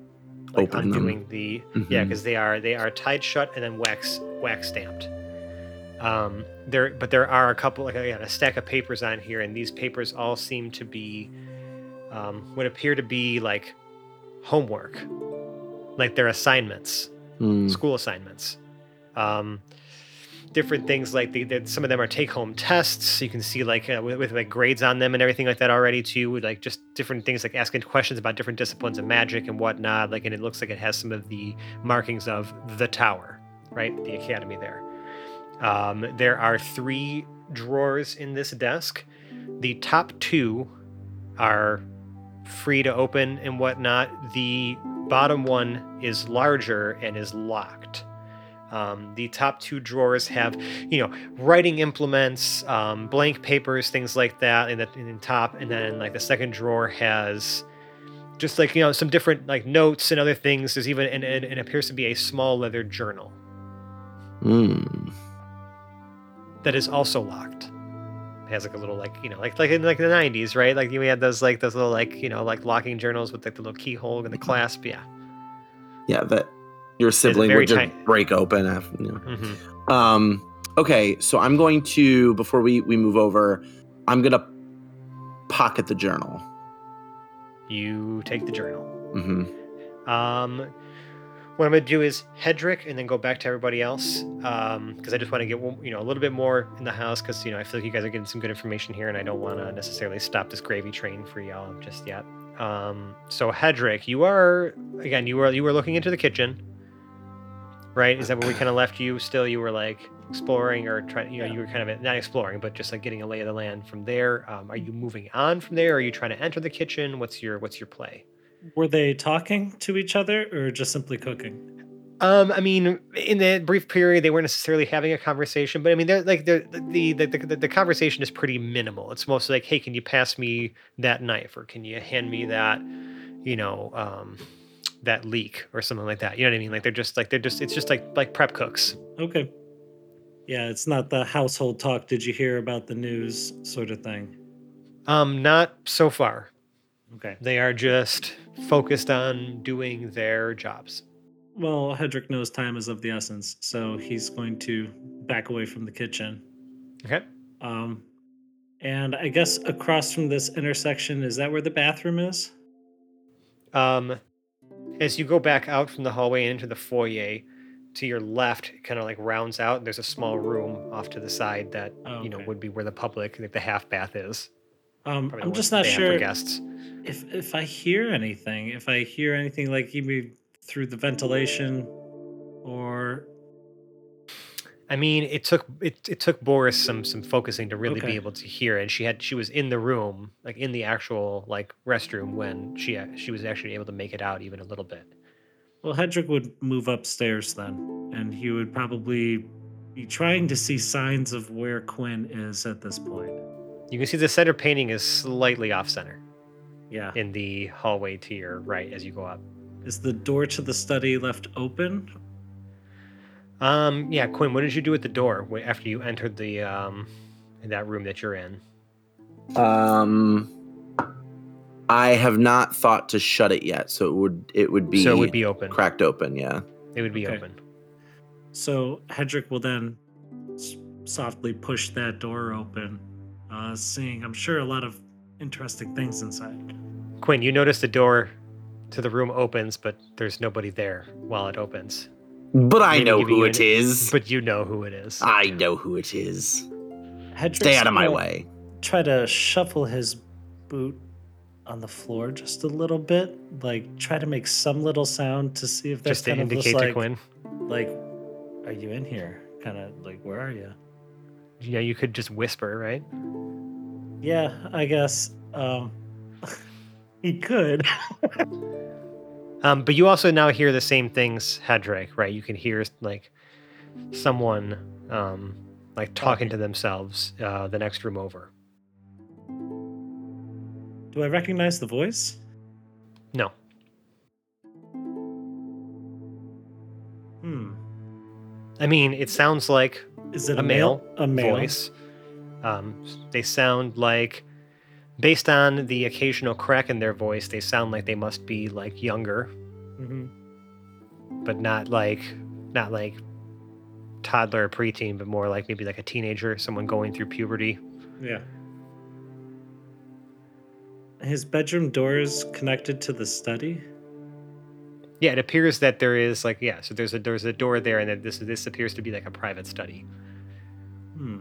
like Open them. the yeah Mhm. because they are they are tied shut and then wax wax stamped. Um, there, but there are a couple like again, a stack of papers on here, and these papers all seem to be um, what appear to be like homework, like their assignments Hmm. school assignments. Um, different things like the, the, some of them are take-home tests. You can see like uh, with, with like grades on them and everything like that already too. with, Like just different things like asking questions about different disciplines of magic and whatnot. Like and it looks like it has some of the markings of the tower, right? The academy there. Um, there are three drawers in this desk. The top two are free to open and whatnot. The bottom one is larger and is locked. Um, the top two drawers have, you know, writing implements, um, blank papers, things like that in the, in the top, and then like the second drawer has just like you know some different like notes and other things. There's even and, and, and appears to be a small leather journal Hmm. that is also locked. Has like a little like you know like like in like the 90s, right? Like we had those like those little like you know like locking journals with like the little keyhole and the clasp. Yeah. Yeah, that your sibling would just tight- break open. After, you know. hmm Um. Okay, so I'm going to before we we move over, I'm gonna pocket the journal. You take the journal. hmm Um, what I'm gonna do is Hedrick, and then go back to everybody else, because I just want to get you know a little bit more in the house, because you know I feel like you guys are getting some good information here, and I don't want to necessarily stop this gravy train for y'all just yet. Um, so Hedrick, you are again, you were you were looking into the kitchen, right? Is that where we kind of left you? Still, you were like exploring or trying, you know, you were kind of not exploring, but just like getting a lay of the land from there. Um, are you moving on from there? Are you trying to enter the kitchen? What's your what's your play? Were they talking to each other or just simply cooking? Um, I mean, in that brief period, they weren't necessarily having a conversation, but I mean, they're like they're, the, the the the conversation is pretty minimal. It's mostly like, hey, can you pass me that knife, or can you hand me that, you know, um, that leek or something like that. You know what I mean? Like they're just like they're just it's just like like prep cooks. Okay. Yeah, it's not the household talk. Did you hear about the news sort of thing? Um, not so far. Okay. They are just focused on doing their jobs. Well, Hedrick knows time is of the essence, so he's going to back away from the kitchen. Okay. Um, and I guess across from this intersection, is that where the bathroom is? Um, as you go back out from the hallway and into the foyer, to your left, it kind of like rounds out. There's a small room off to the side that Oh, you know would be where the public, like the half bath, is. Um, Probably I'm just not they have for sure guests. if if I hear anything. If I hear anything like maybe through the ventilation, or I mean, it took it, it took Boris some some focusing to really Okay. be able to hear, and she had she was in the room, like in the actual like restroom when she she was actually able to make it out even a little bit. well, Hedrick would move upstairs then, and he would probably be trying to see signs of where Quinn is at this point. You can see the center painting is slightly off center Yeah. in the hallway to your right as you go up. Is the door to the study left open? Um, yeah, Quinn, what did you do at the door after you entered the um in that room that you're in? Um, I have not thought to shut it yet, so it would it would be so it would be open. cracked open. Yeah. It would be Okay. open. So Hedrick will then softly push that door open, uh, seeing, I'm sure, a lot of interesting things inside. Quinn, you notice the door to the room opens, but there's nobody there while it opens. But I Maybe know who you it an- is. But you know who it is. I know who it is. Hedrick's Stay out of my way. Try to shuffle his boot on the floor just a little bit, like try to make some little sound to see if that's Just to kind of indicate just to like, Quinn. like, are you in here? Kind of like, where are you? You know, you could just whisper, right? Yeah, I guess. Um, he could. Um, but you also now hear the same things, Hedrick, right? You can hear like someone um, like talking to themselves uh, the next room over. Do I recognize the voice? No. Hmm. I mean, it sounds like Is it a a, male, A male voice. Um, they sound like, based on the occasional crack in their voice, they sound like they must be like younger, hmm but not like, not like toddler or preteen, but more like maybe like a teenager, someone going through puberty. Yeah. His bedroom door is connected to the study. Yeah, it appears that there is like yeah, so there's a there's a door there, and that this this appears to be like a private study. Hmm.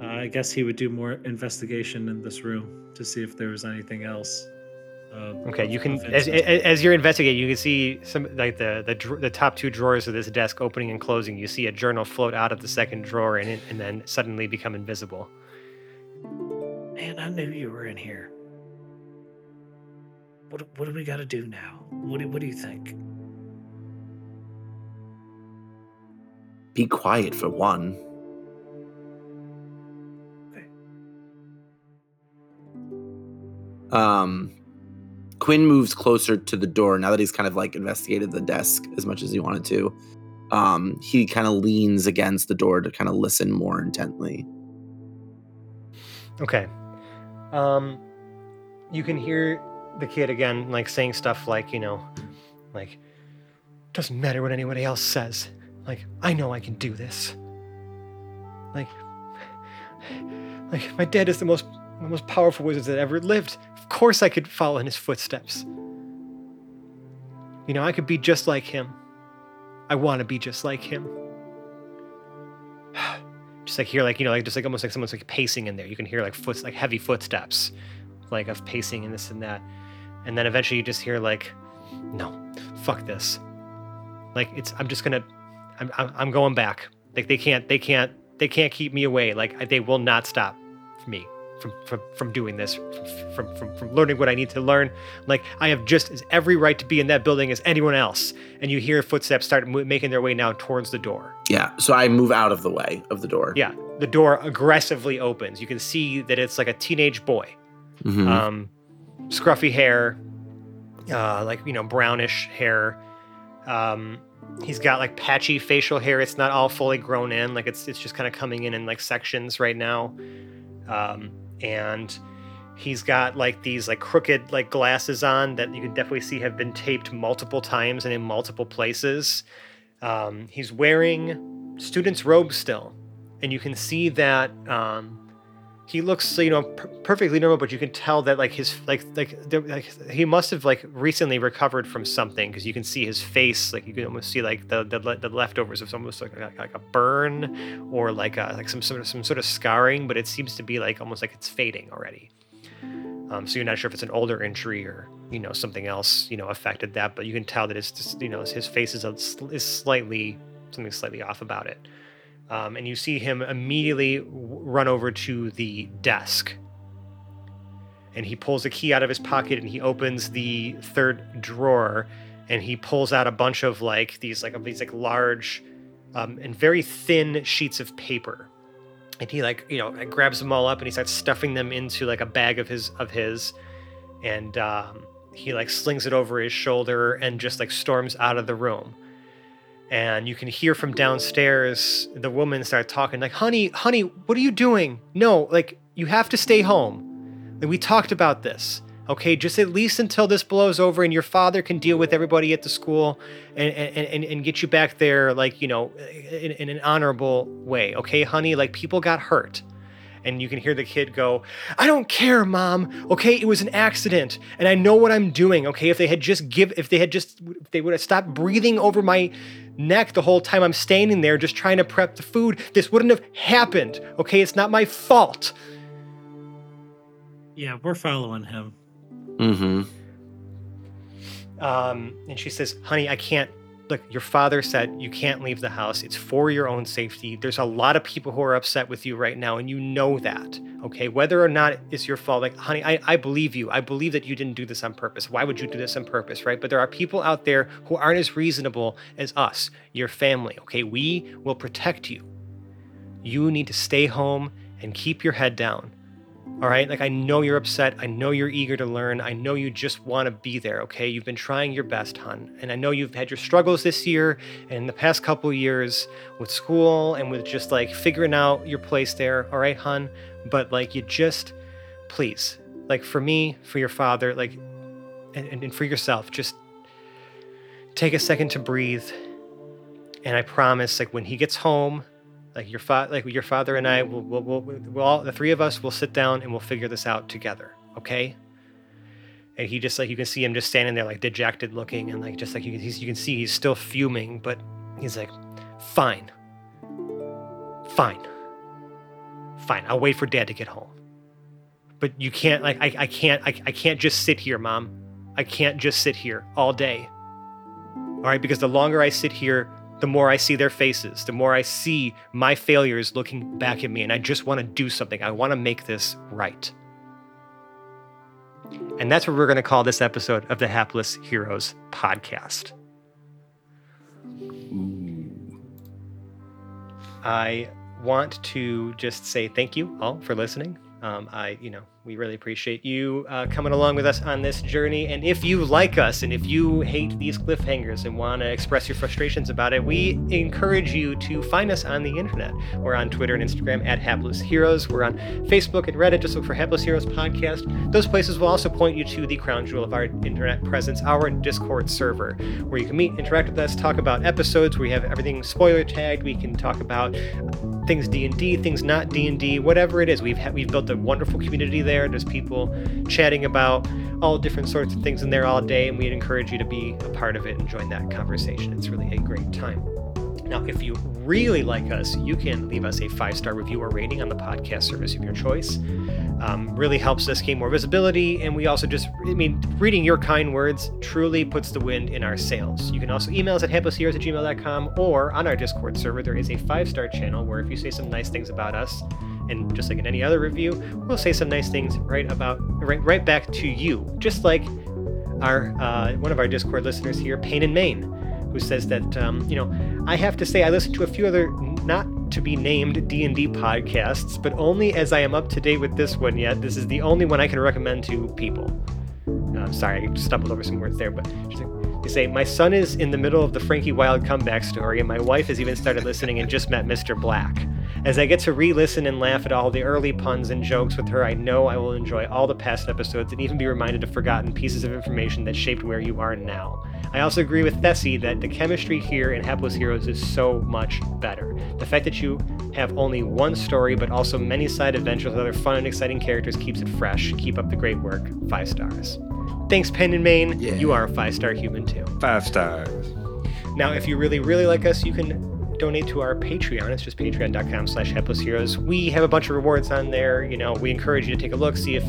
Uh, I guess he would do more investigation in this room to see if there was anything else. Uh, Okay, you can as, as as you're investigating, you can see some like the the the top two drawers of this desk opening and closing. You see a journal float out of the second drawer and and then suddenly become invisible. Man, I knew you were in here. What what do we got to do now? What do, what do you think? Be quiet for one. Okay. Um, Quinn moves closer to the door now that he's kind of like investigated the desk as much as he wanted to. Um, he kind of leans against the door to kind of listen more intently. Okay. Um, you can hear the kid again, like saying stuff like you know, like doesn't matter what anybody else says. Like I know I can do this. Like, like my dad is the most the most powerful wizard that ever lived. Of course I could follow in his footsteps. You know, I could be just like him. I want to be just like him. Just like hear like you know like just like almost like someone's like pacing in there. You can hear like foot like heavy footsteps, like of pacing and this and that, and then eventually you just hear like, no, fuck this. Like it's I'm just gonna, I'm I'm, I'm going back. Like they can't they can't they can't keep me away. Like they will not stop me from from from doing this from from from learning what I need to learn. Like I have just as every right to be in that building as anyone else. And you hear footsteps start mo- making their way now towards the door. Yeah, so I move out of the way of the door. Yeah, the door aggressively opens. You can see that it's like a teenage boy. Mhm. Um, scruffy hair, uh, like you know brownish hair. Um, he's got like patchy facial hair. It's not all fully grown in. Like it's it's just kind of coming in in like sections right now. Um, and he's got like these like crooked like glasses on that you can definitely see have been taped multiple times and in multiple places. Um, he's wearing student's robes still, and you can see that um, he looks you know per- perfectly normal but you can tell that like his like like, like he must have like recently recovered from something because you can see his face like you can almost see like the the, the leftovers of almost like, like like a burn or like a like some sort of some sort of scarring but it seems to be like almost like it's fading already. Um, so you're not sure if it's an older injury or you know something else you know affected that but you can tell that it's just you know his face is, a, is slightly something slightly off about it um, and you see him immediately run over to the desk. And he pulls a key out of his pocket and he opens the third drawer and he pulls out a bunch of like these like these like large um, and very thin sheets of paper. And he like you know grabs them all up and he starts stuffing them into like a bag of his of his. And um, he like slings it over his shoulder and just like storms out of the room and you can hear from downstairs the woman start talking like honey honey what are you doing? No like you have to stay home. Like, we talked about this okay? Just at least until this blows over and your father can deal with everybody at the school and and, and, and get you back there like you know in, in an honorable way okay honey? Like people got hurt. And you can hear the kid go i don't care mom okay? It was an accident and i know what i'm doing okay? If they had just give if they had just if they would have stopped breathing over my neck the whole time i'm standing there just trying to prep the food this wouldn't have happened okay it's not my fault Yeah, we're following him. Mm-hmm. um, and she says honey i can't look your father said you can't leave the house. It's for your own safety. There's a lot of people who are upset with you right now and you know that okay? Whether or not it's your fault like honey I, I believe you. I believe that you didn't do this on purpose. Why would you do this on purpose right? But there are people out there who aren't as reasonable as us your family okay? We will protect you. You need to stay home and keep your head down all right. Like, I know you're upset. I know you're eager to learn. I know you just want to be there. Okay. You've been trying your best, hon. And I know you've had your struggles this year and the past couple years with school and with just like figuring out your place there. All right, hon. But like, you just, please, like, for me, for your father, like, and, and for yourself, just take a second to breathe. And I promise, like, when he gets home, like your father like your father and i will will will we'll all the three of us will sit down and we'll figure this out together okay? And he just like you can see him just standing there like dejected looking and like just like you can, you can see he's still fuming but he's like fine. Fine. Fine. I'll wait for dad to get home. But you can't like i, I can't I, I can't just sit here mom. I can't just sit here all day. All right? Because the longer i sit here the more I see their faces, the more I see my failures looking back at me, and I just want to do something. I want to make this right. And that's what we're going to call this episode of the Hapless Heroes podcast. I want to just say thank you all for listening. Um, I, you know, we really appreciate you uh, coming along with us on this journey. And if you like us and if you hate these cliffhangers and want to express your frustrations about it, we encourage you to find us on the internet. We're on Twitter and Instagram at Hapless Heroes. We're on Facebook and Reddit. Just look for Hapless Heroes Podcast. Those places will also point you to the crown jewel of our internet presence, our Discord server, where you can meet, interact with us, talk about episodes. We have everything spoiler tagged. We can talk about things D&D, things not D&D, whatever it is. We've ha- we've built a wonderful community there. There's people chatting about all different sorts of things in there all day, and we'd encourage you to be a part of it and join that conversation. It's really a great time. Now, if you really like us, you can leave us a five star review or rating on the podcast service of your choice. Um, really helps us gain more visibility, and we also just, I mean, reading your kind words truly puts the wind in our sails. You can also email us at haplessheroes at gmail.com or on our Discord server, there is a five star channel where if you say some nice things about us, and just like in any other review, we'll say some nice things right about right right back to you, just like our uh, one of our Discord listeners here, Pain in Maine, who says that um, you know I have to say I listen to a few other not to be named D and D podcasts, but only as I am up to date with this one yet. This is the only one I can recommend to people. Uh, sorry, I stumbled over some words there, but they say my son is in the middle of the Frankie Wild comeback story, and my wife has even started listening and just met Mr. Black. As I get to re listen and laugh at all the early puns and jokes with her, I know I will enjoy all the past episodes and even be reminded of forgotten pieces of information that shaped where you are now. I also agree with Thessie that the chemistry here in Hapless Heroes is so much better. The fact that you have only one story but also many side adventures with other fun and exciting characters keeps it fresh. Keep up the great work. Five stars. Thanks, Pen and Main. Yeah. You are a five star human too. Five stars. Now, if you really, really like us, you can donate to our Patreon. It's just patreon.com slash hapless heroes. We have a bunch of rewards on there. You know, we encourage you to take a look, see if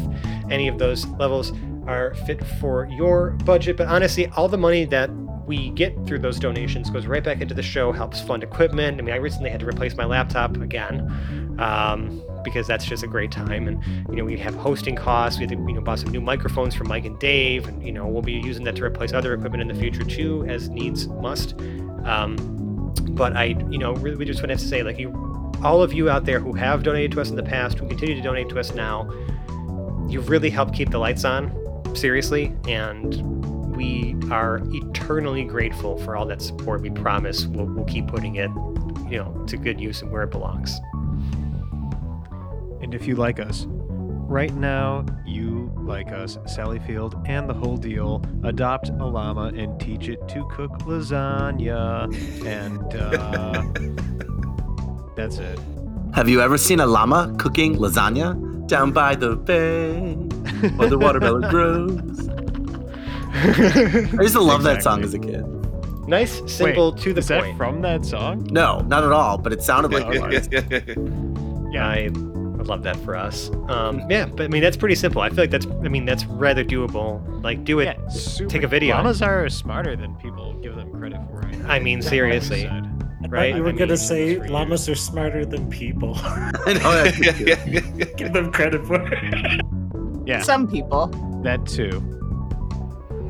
any of those levels are fit for your budget. But honestly, all the money that we get through those donations goes right back into the show, helps fund equipment. I mean, I recently had to replace my laptop again. Um, because that's just a great time, and you know we have hosting costs. We had to you know bought some new microphones for Mike and Dave, and you know we'll be using that to replace other equipment in the future too, as needs must. Um, but I, you know, really, we just want to say, like, you, all of you out there who have donated to us in the past, who continue to donate to us now, you've really helped keep the lights on, seriously, and we are eternally grateful for all that support. We promise we'll, we'll keep putting it, you know, to good use and where it belongs. And if you like us, right now, you like us, Sally Field, and the whole deal, adopt a llama and teach it to cook lasagna. And uh, that's it. Have you ever seen a llama cooking lasagna down by the bay where the watermelon grows? I used to love that song as a kid. Nice, simple, Wait, to the is point. that from that song? No, not at all, but it sounded like it was. Yeah, I would love that for us. Um, yeah, but I mean that's pretty simple. I feel like that's I mean that's rather doable. Like do it. Yeah, super. take a video. Llamas are smarter than people give them credit for. I mean seriously, I right? you were I gonna say it's llamas are smarter than people. I know that's Give them credit for it. Yeah, Some people. that too.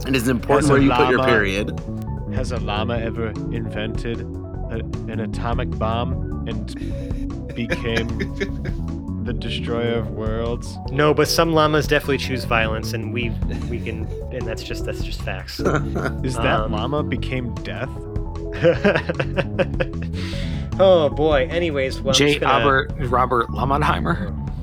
And It is important where you put your period. Has a llama ever invented a, an atomic bomb and became the destroyer of worlds? No, but some llamas definitely choose violence, and we we can, and that's just that's just facts. Is that Um, llama became death? oh boy. Anyways, well, I'm J. gonna- Robert Robert Lamonheimer.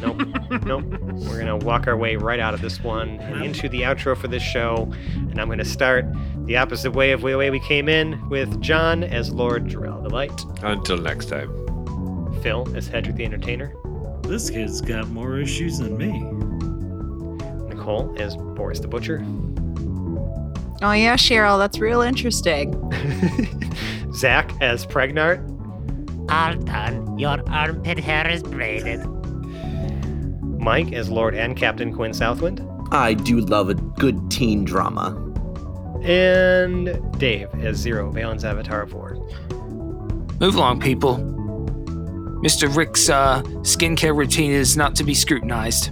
Nope, nope. We're gonna walk our way right out of this one and into the outro for this show, and I'm gonna start the opposite way of the way we came in with John as Lord Jarrell the Light, Until next time. Phil as Hedrick the Entertainer, This kid's got more issues than me. Nicole as Boris the Butcher, Oh yeah, Cheryl, that's real interesting. Zach as Pregnart, All done. Your armpit hair is braided. Mike as Lord and Captain Quinn Southwind, I do love a good teen drama. and Dave as Zero, Valen's Avatar of War. Move along, people. Mr. Rick's uh, skincare routine is not to be scrutinized.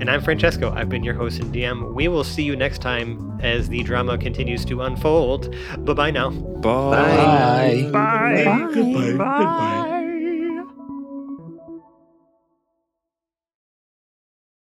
And I'm Francesco. I've been your host and DM. We will see you next time as the drama continues to unfold. Bye bye now. Bye. Bye. Bye. Bye. Goodbye. Goodbye.